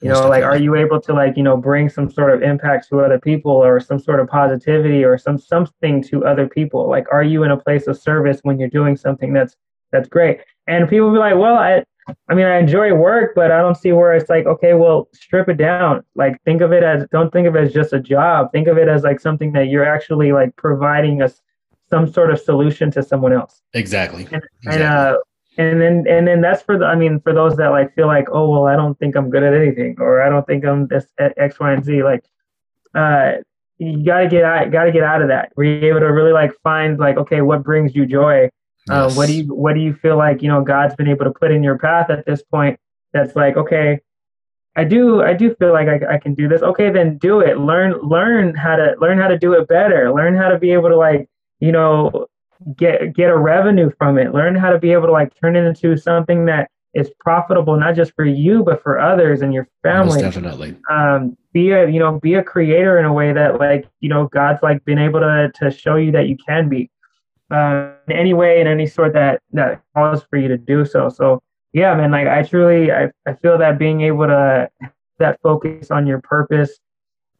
You know like are you able to like you know bring some sort of impact to other people or some sort of positivity or some something to other people? Like are you in a place of service when you're doing something that's that's great? And people be like well i I mean, I enjoy work, but I don't see where it's like, okay, well, strip it down. Like, think of it as, don't think of it as just a job. Think of it as like something that you're actually like providing us some sort of solution to someone else. Exactly. And, exactly. and, uh, and then, and then that's for the, I mean, for those that like feel like, oh, well, I don't think I'm good at anything, or I don't think I'm this X, Y, and Z. Like, uh, you gotta get out, gotta get out of that. Were you able to really like find like, okay, what brings you joy? Uh, what do you what do you feel like you know God's been able to put in your path at this point? That's like okay, I do I do feel like I, I can do this. Okay, then do it. Learn learn how to learn how to do it better. Learn how to be able to like you know get get a revenue from it. Learn how to be able to like turn it into something that is profitable not just for you but for others and your family. Definitely. Um, be a you know be a creator in a way that like you know God's like been able to to show you that you can be uh, in any way, in any sort that that calls for you to do so. So yeah, man, like I truly, I, I feel that being able to that focus on your purpose,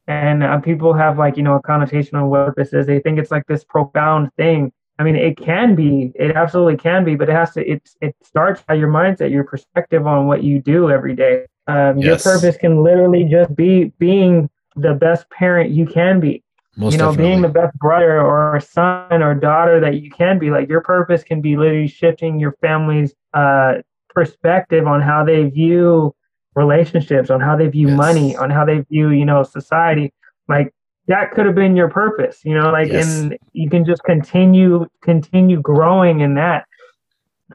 and uh, people have like you know a connotation on what purpose is. They think it's like this profound thing. I mean, it can be, it absolutely can be, but it has to. It it starts by your mindset, your perspective on what you do every day. Um, yes. Your purpose can literally just be being the best parent you can be. Most you know, definitely. being the best brother or son or daughter that you can be. Like your purpose can be literally shifting your family's uh, perspective on how they view relationships, on how they view yes. money, on how they view, you know, society. Like that could have been your purpose, you know, like yes. and you can just continue continue growing in that.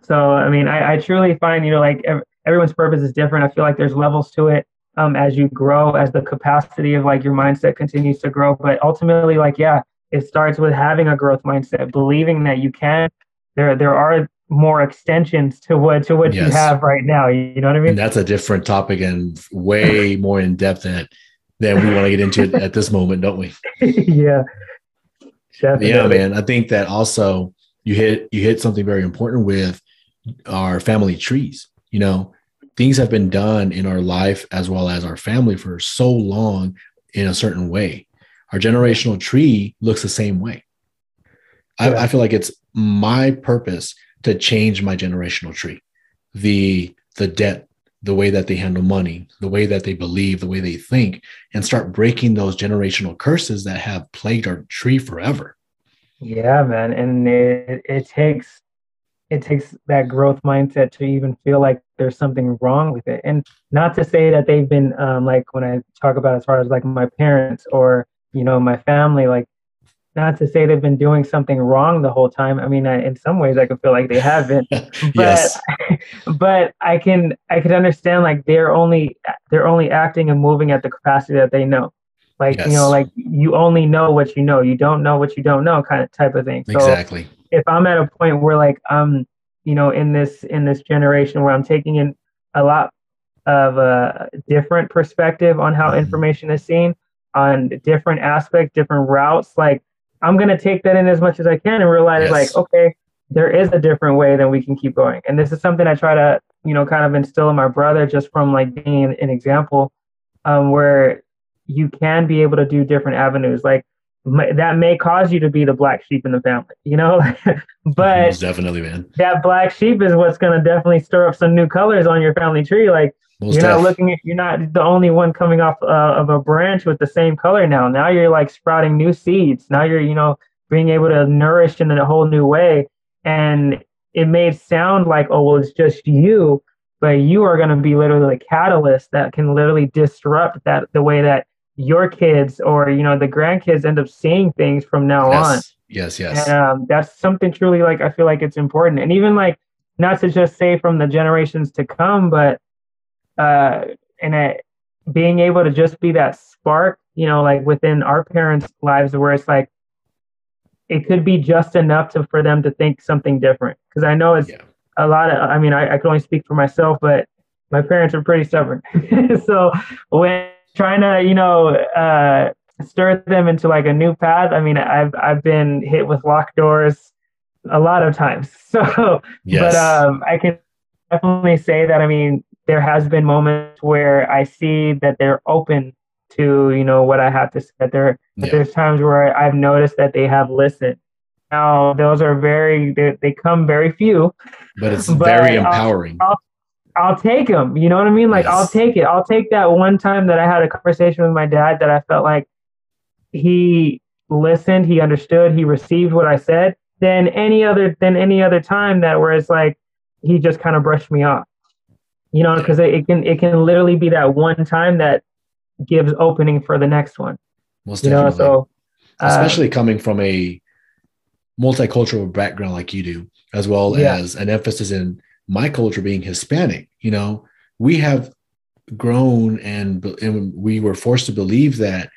So I mean, I, I truly find, you know, like everyone's purpose is different. I feel like there's levels to it um, as you grow, as the capacity of like your mindset continues to grow. But ultimately, like, yeah, it starts with having a growth mindset, believing that you can. There, there are more extensions to what to what yes. you have right now. You know what I mean? And that's a different topic and way more in depth than than we want to get into at this moment, don't we? yeah. Definitely. Yeah, man. I think that also you hit you hit something very important with our family trees You know, things have been done in our life as well as our family for so long in a certain way. Our generational tree looks the same way. I, I feel like it's my purpose to change my generational tree. The the debt, the way that they handle money, the way that they believe, the way they think, and start breaking those generational curses that have plagued our tree forever. Yeah, man. And it, it takes it takes that growth mindset to even feel like there's something wrong with it. And not to say that they've been um, like when I talk about as far as like my parents or you know my family, like not to say they've been doing something wrong the whole time. I mean, I, in some ways, I can feel like they haven't. but yes. but I can I can understand like they're only they're only acting and moving at the capacity that they know. Like yes. you know, like you only know what you know. You don't know what you don't know, kind of type of thing. So exactly. If I'm at a point where like I'm, you know, in this in this generation where I'm taking in a lot of a different perspective on how mm-hmm. information is seen on different aspects, different routes, like I'm gonna take that in as much as I can and realize yes. like, okay, there is a different way that we can keep going. And this is something I try to, you know, kind of instill in my brother just from like being an example, um, where you can be able to do different avenues. Like that may cause you to be the black sheep in the family, you know. but Most definitely, man. That black sheep is what's going to definitely stir up some new colors on your family tree. Like Most you're not looking at, you're not the only one coming off uh, of a branch with the same color now. Now you're like sprouting new seeds. Now you're, you know, being able to nourish in a whole new way. And it may sound like, oh, well, it's just you, but you are going to be literally the catalyst that can literally disrupt that the way that your kids or you know the grandkids end up seeing things from now yes. on. Yes yes. And um, that's something truly like i feel like it's important. And even like not to just say from the generations to come but uh and it, being able to just be that spark you know like within our parents lives where it's like it could be just enough to for them to think something different. Because i know it's yeah. a lot of i mean I, I can only speak for myself but my parents are pretty stubborn. So when trying to you know uh, stir them into like a new path. I mean, I've I've been hit with locked doors a lot of times. So, yes. but um, I can definitely say that. I mean, there has been moments where I see that they're open to you know what I have to say. That there, yeah. there's times where I've noticed that they have listened. Now, those are very they, they come very few, but it's but very empowering. I'll, I'll, take them. You know what I mean? Like yes. I'll take it. I'll take that one time that I had a conversation with my dad that I felt like he listened, he understood, he received what I said. Than any other than any other time that where it's like he just kind of brushed me off. You know, because it, it, can it can literally be that one time that gives opening for the next one. Most you definitely. know, so uh, especially coming from a multicultural background like you do, as well yeah. as an emphasis in my culture being Hispanic, you know, we have grown and, and we were forced to believe that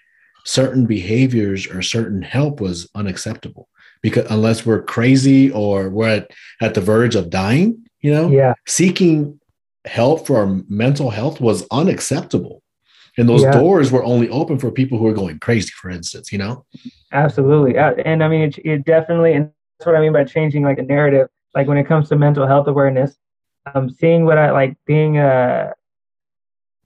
certain behaviors or certain help was unacceptable because unless we're crazy or we're at, at the verge of dying, you know, yeah. seeking help for our mental health was unacceptable. And those yeah. doors were only open for people who are going crazy, for instance, you know? Absolutely. Uh, and I mean, it, it definitely, and that's what I mean by changing like a narrative like when it comes to mental health awareness, um, seeing what I like being uh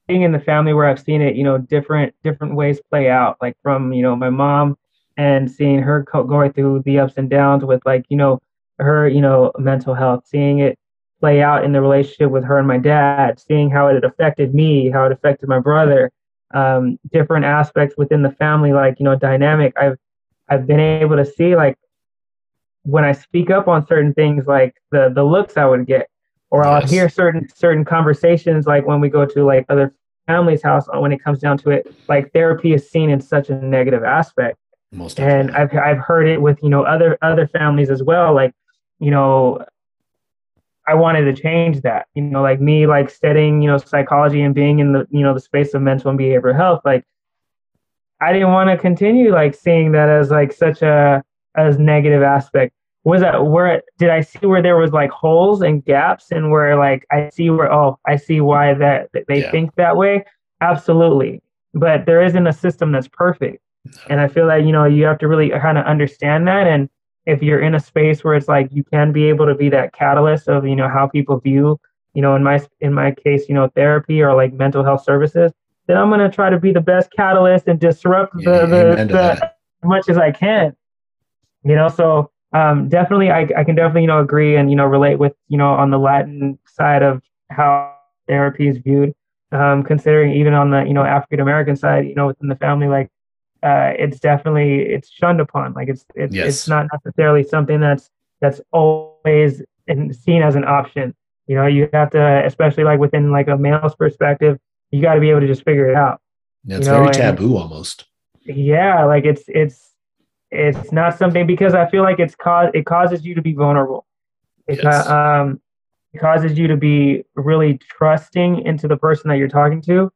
being in the family where I've seen it, you know, different different ways play out, like from you know my mom and seeing her co- going through the ups and downs with like you know her you know mental health, seeing it play out in the relationship with her and my dad, seeing how it affected me, how it affected my brother, um, different aspects within the family, like you know dynamic. I've I've been able to see like when I speak up on certain things, like the the looks I would get, or I'll hear certain certain conversations, like when we go to like other families' house. When it comes down to it, like therapy is seen in such a negative aspect. Most and I've I've heard it with you know other other families as well. Like you know, I wanted to change that. You know, like me, like studying you know psychology and being in the you know the space of mental and behavioral health. Like I didn't want to continue like seeing that as like such a as negative aspect was that where did I see where there was like holes and gaps and where like I see where oh I see why that, they yeah. think that way? Absolutely. But there isn't a system that's perfect. And I feel that you know you have to really kind of understand that. And if you're in a space where it's like you can be able to be that catalyst of you know how people view you know, in my in my case, you know, therapy or like mental health services, then I'm gonna try to be the best catalyst and disrupt yeah, the, the, the as much as I can. You know, so um, definitely I, I can definitely you know agree and you know relate with you know on the Latin side of how therapy is viewed. Um, considering even on the you know African American side, you know within the family, like uh, it's definitely it's shunned upon. Like it's it's yes. it's not necessarily something that's that's always seen as an option. You know, you have to, especially like within like a male's perspective, you got to be able to just figure it out. Yeah, it's you know? very taboo and, almost. Yeah, like it's it's it's not something because I feel like it's cause it causes you to be vulnerable. It yes. um it causes you to be really trusting into the person that you're talking to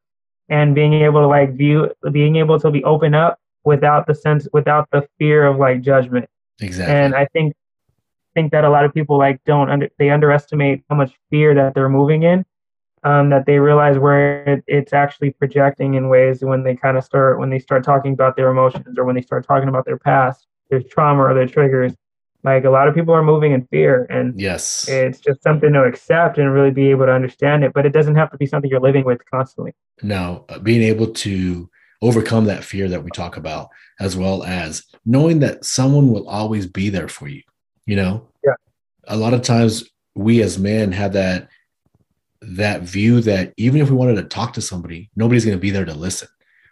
and being able to like view being able to be open up without the sense without the fear of like judgment. Exactly. And I think think that a lot of people like don't under they underestimate how much fear that they're moving in um, that they realize where it, it's actually projecting in ways when they kind of start when they start talking about their emotions or when they start talking about their past their trauma or their triggers like a lot of people are moving in fear and yes. it's just something to accept and really be able to understand it but it doesn't have to be something you're living with constantly. No uh, being able to overcome that fear that we talk about as well as knowing that someone will always be there for you you know? Yeah. A lot of times we as men have that that view that even if we wanted to talk to somebody nobody's going to be there to listen.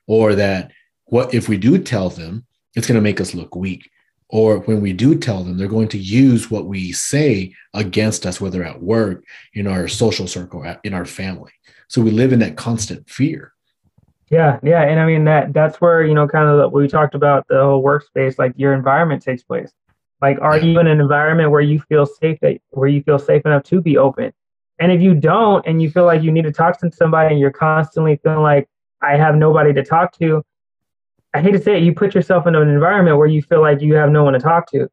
Or that what if we do tell them it's going to make us look weak. Or when we do tell them they're going to use what we say against us whether at work in our social circle in our family. So we live in that constant fear. Yeah yeah and i mean that that's where you know kind of we talked about the whole workspace like your environment takes place. Like, are you in an environment where you feel safe, that, where you feel safe enough to be open? And if you don't, and you feel like you need to talk to somebody, and you're constantly feeling like I have nobody to talk to, I hate to say it, you put yourself in an environment where you feel like you have no one to talk to.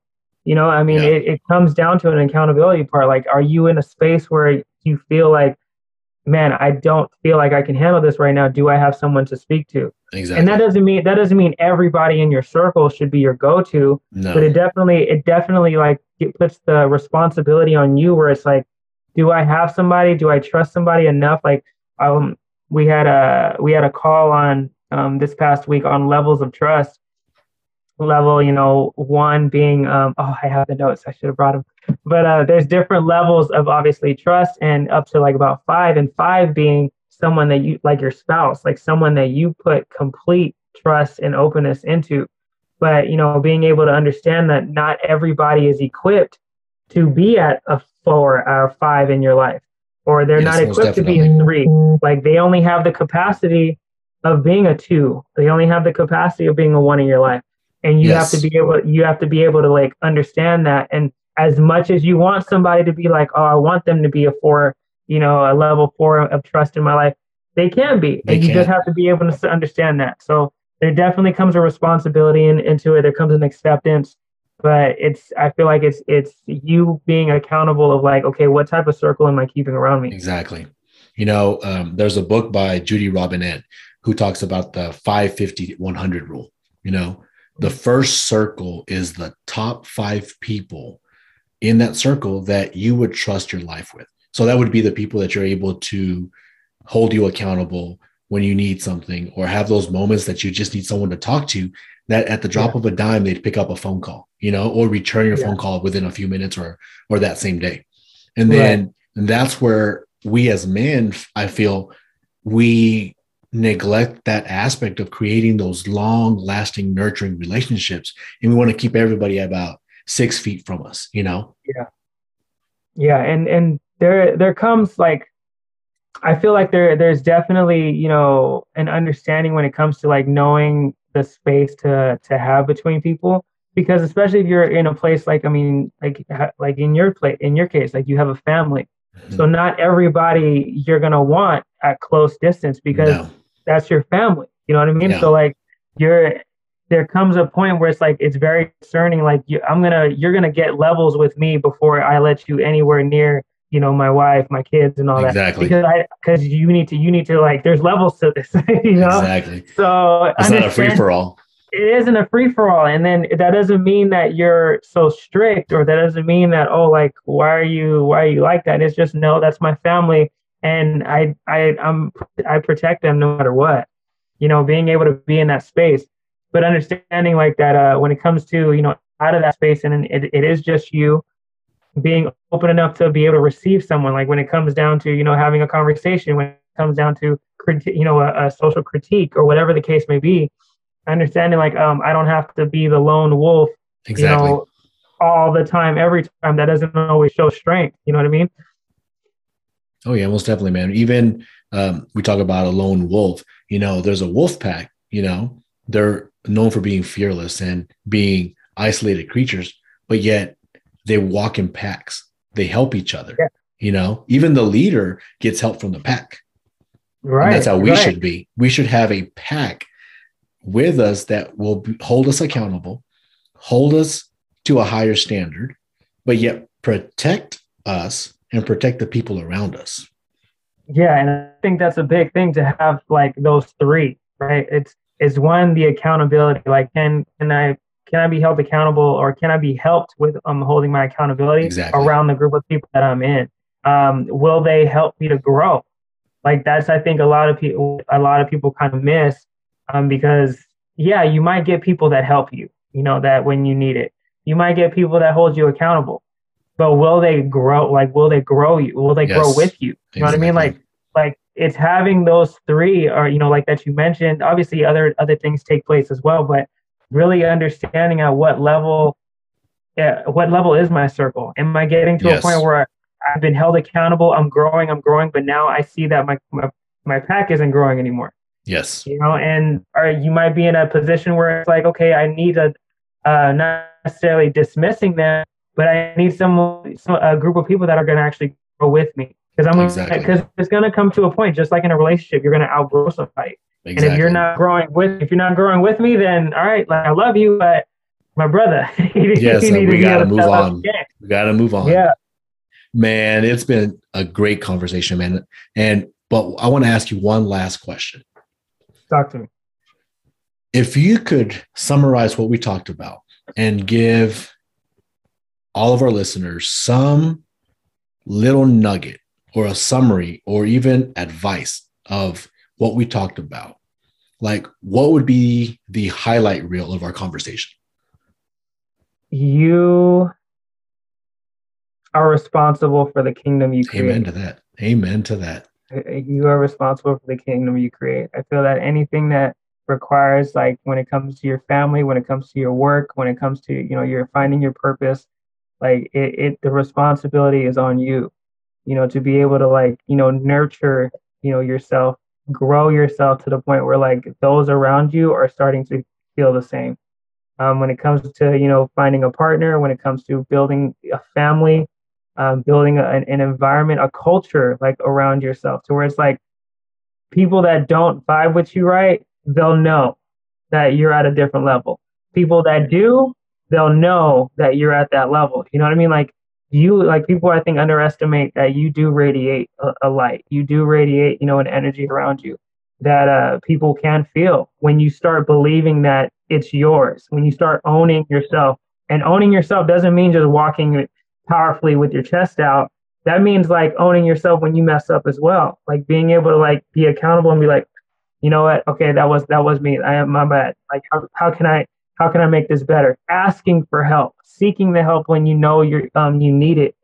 You know, I mean, yeah. it, it comes down to an accountability part. Like, are you in a space where you feel like man, I don't feel like I can handle this right now. Do I have someone to speak to? Exactly. And that doesn't mean that doesn't mean everybody in your circle should be your go-to. No. But it definitely it definitely like it puts the responsibility on you where it's like, do I have somebody? Do I trust somebody enough? Like um we had a we had a call on um this past week on levels of trust level, you know, one being, um, oh, I have the notes. I should have brought them. But uh, there's different levels of obviously trust, and up to like about five, and five being someone that you like your spouse, like someone that you put complete trust and openness into. But you know, being able to understand that not everybody is equipped to be at a four or five in your life, or they're yes, not equipped to be a three. Like they only have the capacity of being a two. They only have the capacity of being a one in your life and you yes. have to be able you have to be able to like understand that and as much as you want somebody to be like oh i want them to be a four you know a level four of trust in my life they can be they and you can. just have to be able to understand that so there definitely comes a responsibility in, into it there comes an acceptance but it's i feel like it's it's you being accountable of like okay what type of circle am i keeping around me exactly you know um, there's a book by judy robinett who talks about the 550 100 rule you know the first circle is the top five people in that circle that you would trust your life with. So that would be the people that you're able to hold you accountable when you need something or have those moments that you just need someone to talk to that at the drop yeah. of a dime they'd pick up a phone call you know or return your yeah. phone call within a few minutes or or that same day. And then right. and that's where we as men i feel we neglect that aspect of creating those long lasting nurturing relationships. And we want to keep everybody about six feet from us you know? Yeah. Yeah. And and there there comes like i feel like there there's definitely you know an understanding when it comes to like knowing the space to to have between people because especially if you're in a place like i mean like like in your place in your case like you have a family mm-hmm. so not everybody you're going to want at close distance because no that's your family. You know what I mean? So like you're there comes a point where it's like it's very concerning. Like you, I'm gonna you're gonna get levels with me before I let you anywhere near you know my wife, my kids, and all exactly. that. Because I because you need to you need to like there's levels to this. you know exactly. So it's not a free for all. It isn't a free for all. And then that doesn't mean that you're so strict or that doesn't mean that, oh, like, why are you, why are you like that? It's just, no, that's my family. And I, I, I'm, I protect them no matter what, you know, being able to be in that space, but understanding like that, uh, when it comes to, you know, out of that space and it, it is just you being open enough to be able to receive someone, like when it comes down to, you know, having a conversation, when it comes down to, you know, a, a social critique or whatever the case may be, understanding like um I don't have to be the lone wolf, exactly. you know, all the time, every time. That doesn't always show strength. You know what I mean? Oh yeah, most definitely, man. Even um, we talk about a lone wolf. You know, there's a wolf pack. You know, they're known for being fearless and being isolated creatures, but yet they walk in packs. They help each other. Yeah. You know, even the leader gets help from the pack. Right. And that's how we right. should be. We should have a pack with us that will hold us accountable, hold us to a higher standard, but yet protect us and protect the people around us. Yeah, and I think that's a big thing to have like those three, right? It's is one the accountability. Like, can can I can I be held accountable, or can I be helped with um holding my accountability exactly. around the group of people that I'm in? Um, will they help me to grow? Like that's I think a lot of people a lot of people kind of miss um, because yeah, you might get people that help you, you know, that when you need it, you might get people that hold you accountable, but will they grow? Like, will they grow you? Will they yes, grow with you? You know what I mean? Like, like it's having those three, or you know, like that you mentioned. Obviously, other other things take place as well, but really understanding at what level, yeah, what level is my circle? Am I getting to yes. a point where I've been held accountable? I'm growing, I'm growing, but now I see that my my, my pack isn't growing anymore. Yes. You know, and or you might be in a position where it's like, okay, I need a uh, not necessarily dismissing them, but I need some, some a group of people that are going to actually go with me because I'm exactly. because it's going to come to a point, just like in a relationship, you're going to outgrow somebody. Exactly. And if you're not growing with, if you're not growing with me, then all right, like I love you, but my brother, yes, we got to move on. We got to move on. Yeah, man, it's been a great conversation, man. And but I want to ask you one last question. Talk to me. If you could summarize what we talked about and give all of our listeners some little nugget or a summary or even advice of what we talked about, like what would be the highlight reel of our conversation? You are responsible for the kingdom you create. Amen to that. Amen to that you are responsible for the kingdom you create. I feel that anything that requires like when it comes to your family, when it comes to your work, when it comes to, you know, you're finding your purpose, like it, it the responsibility is on you, you know, to be able to like, you know, nurture, you know, yourself, grow yourself to the point where like those around you are starting to feel the same. Um, when it comes to, you know, finding a partner, when it comes to building a family, um, building a, an environment, a culture like around yourself to where it's like people that don't vibe with you right, they'll know that you're at a different level. People that do, they'll know that you're at that level. You know what I mean? Like you, like people I think underestimate that you do radiate a, a light. You do radiate, you know, an energy around you that uh, people can feel when you start believing that it's yours. When you start owning yourself, and owning yourself doesn't mean just walking powerfully with your chest out, that means like owning yourself when you mess up as well. Like being able to like be accountable and be like, you know what? Okay, that was that was me. I am my bad. Like how, how can I how can I make this better? Asking for help, seeking the help when you know you're um you need it.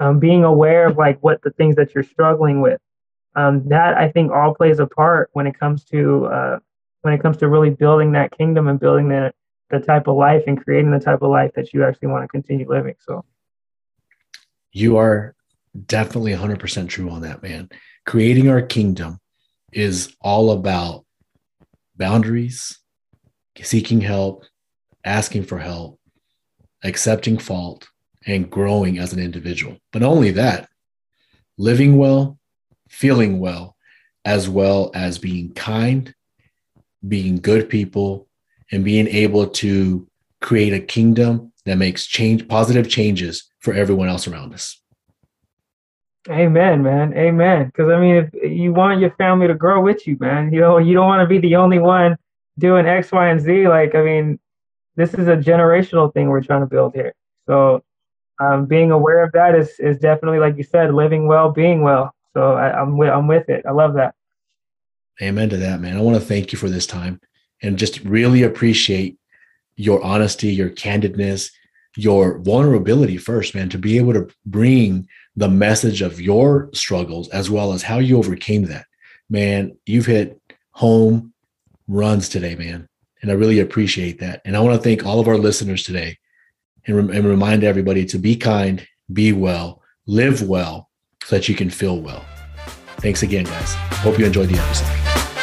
Um, being aware of like what the things that you're struggling with. Um, that I think all plays a part when it comes to uh, when it comes to really building that kingdom and building the the type of life and creating the type of life that you actually want to continue living. So you are definitely 100% true on that, man. Creating our kingdom is all about boundaries, seeking help, asking for help, accepting fault, and growing as an individual. But only that, living well, feeling well, as well as being kind, being good people, and being able to create a kingdom that makes change, positive changes for everyone else around us. Amen, man. Amen. Because I mean, if you want your family to grow with you, man, you know, you don't want to be the only one doing X, Y, and Z. Like, I mean, this is a generational thing we're trying to build here. So, um, being aware of that is is definitely, like you said, living well, being well. So I, I'm with I'm with it. I love that. Amen to that, man. I want to thank you for this time and just really appreciate your honesty, your candidness, your vulnerability first, man, to be able to bring the message of your struggles as well as how you overcame that. Man, you've hit home runs today, man. And I really appreciate that. And I want to thank all of our listeners today and, re- and remind everybody to be kind, be well, live well so that you can feel well. Thanks again, guys. Hope you enjoyed the episode.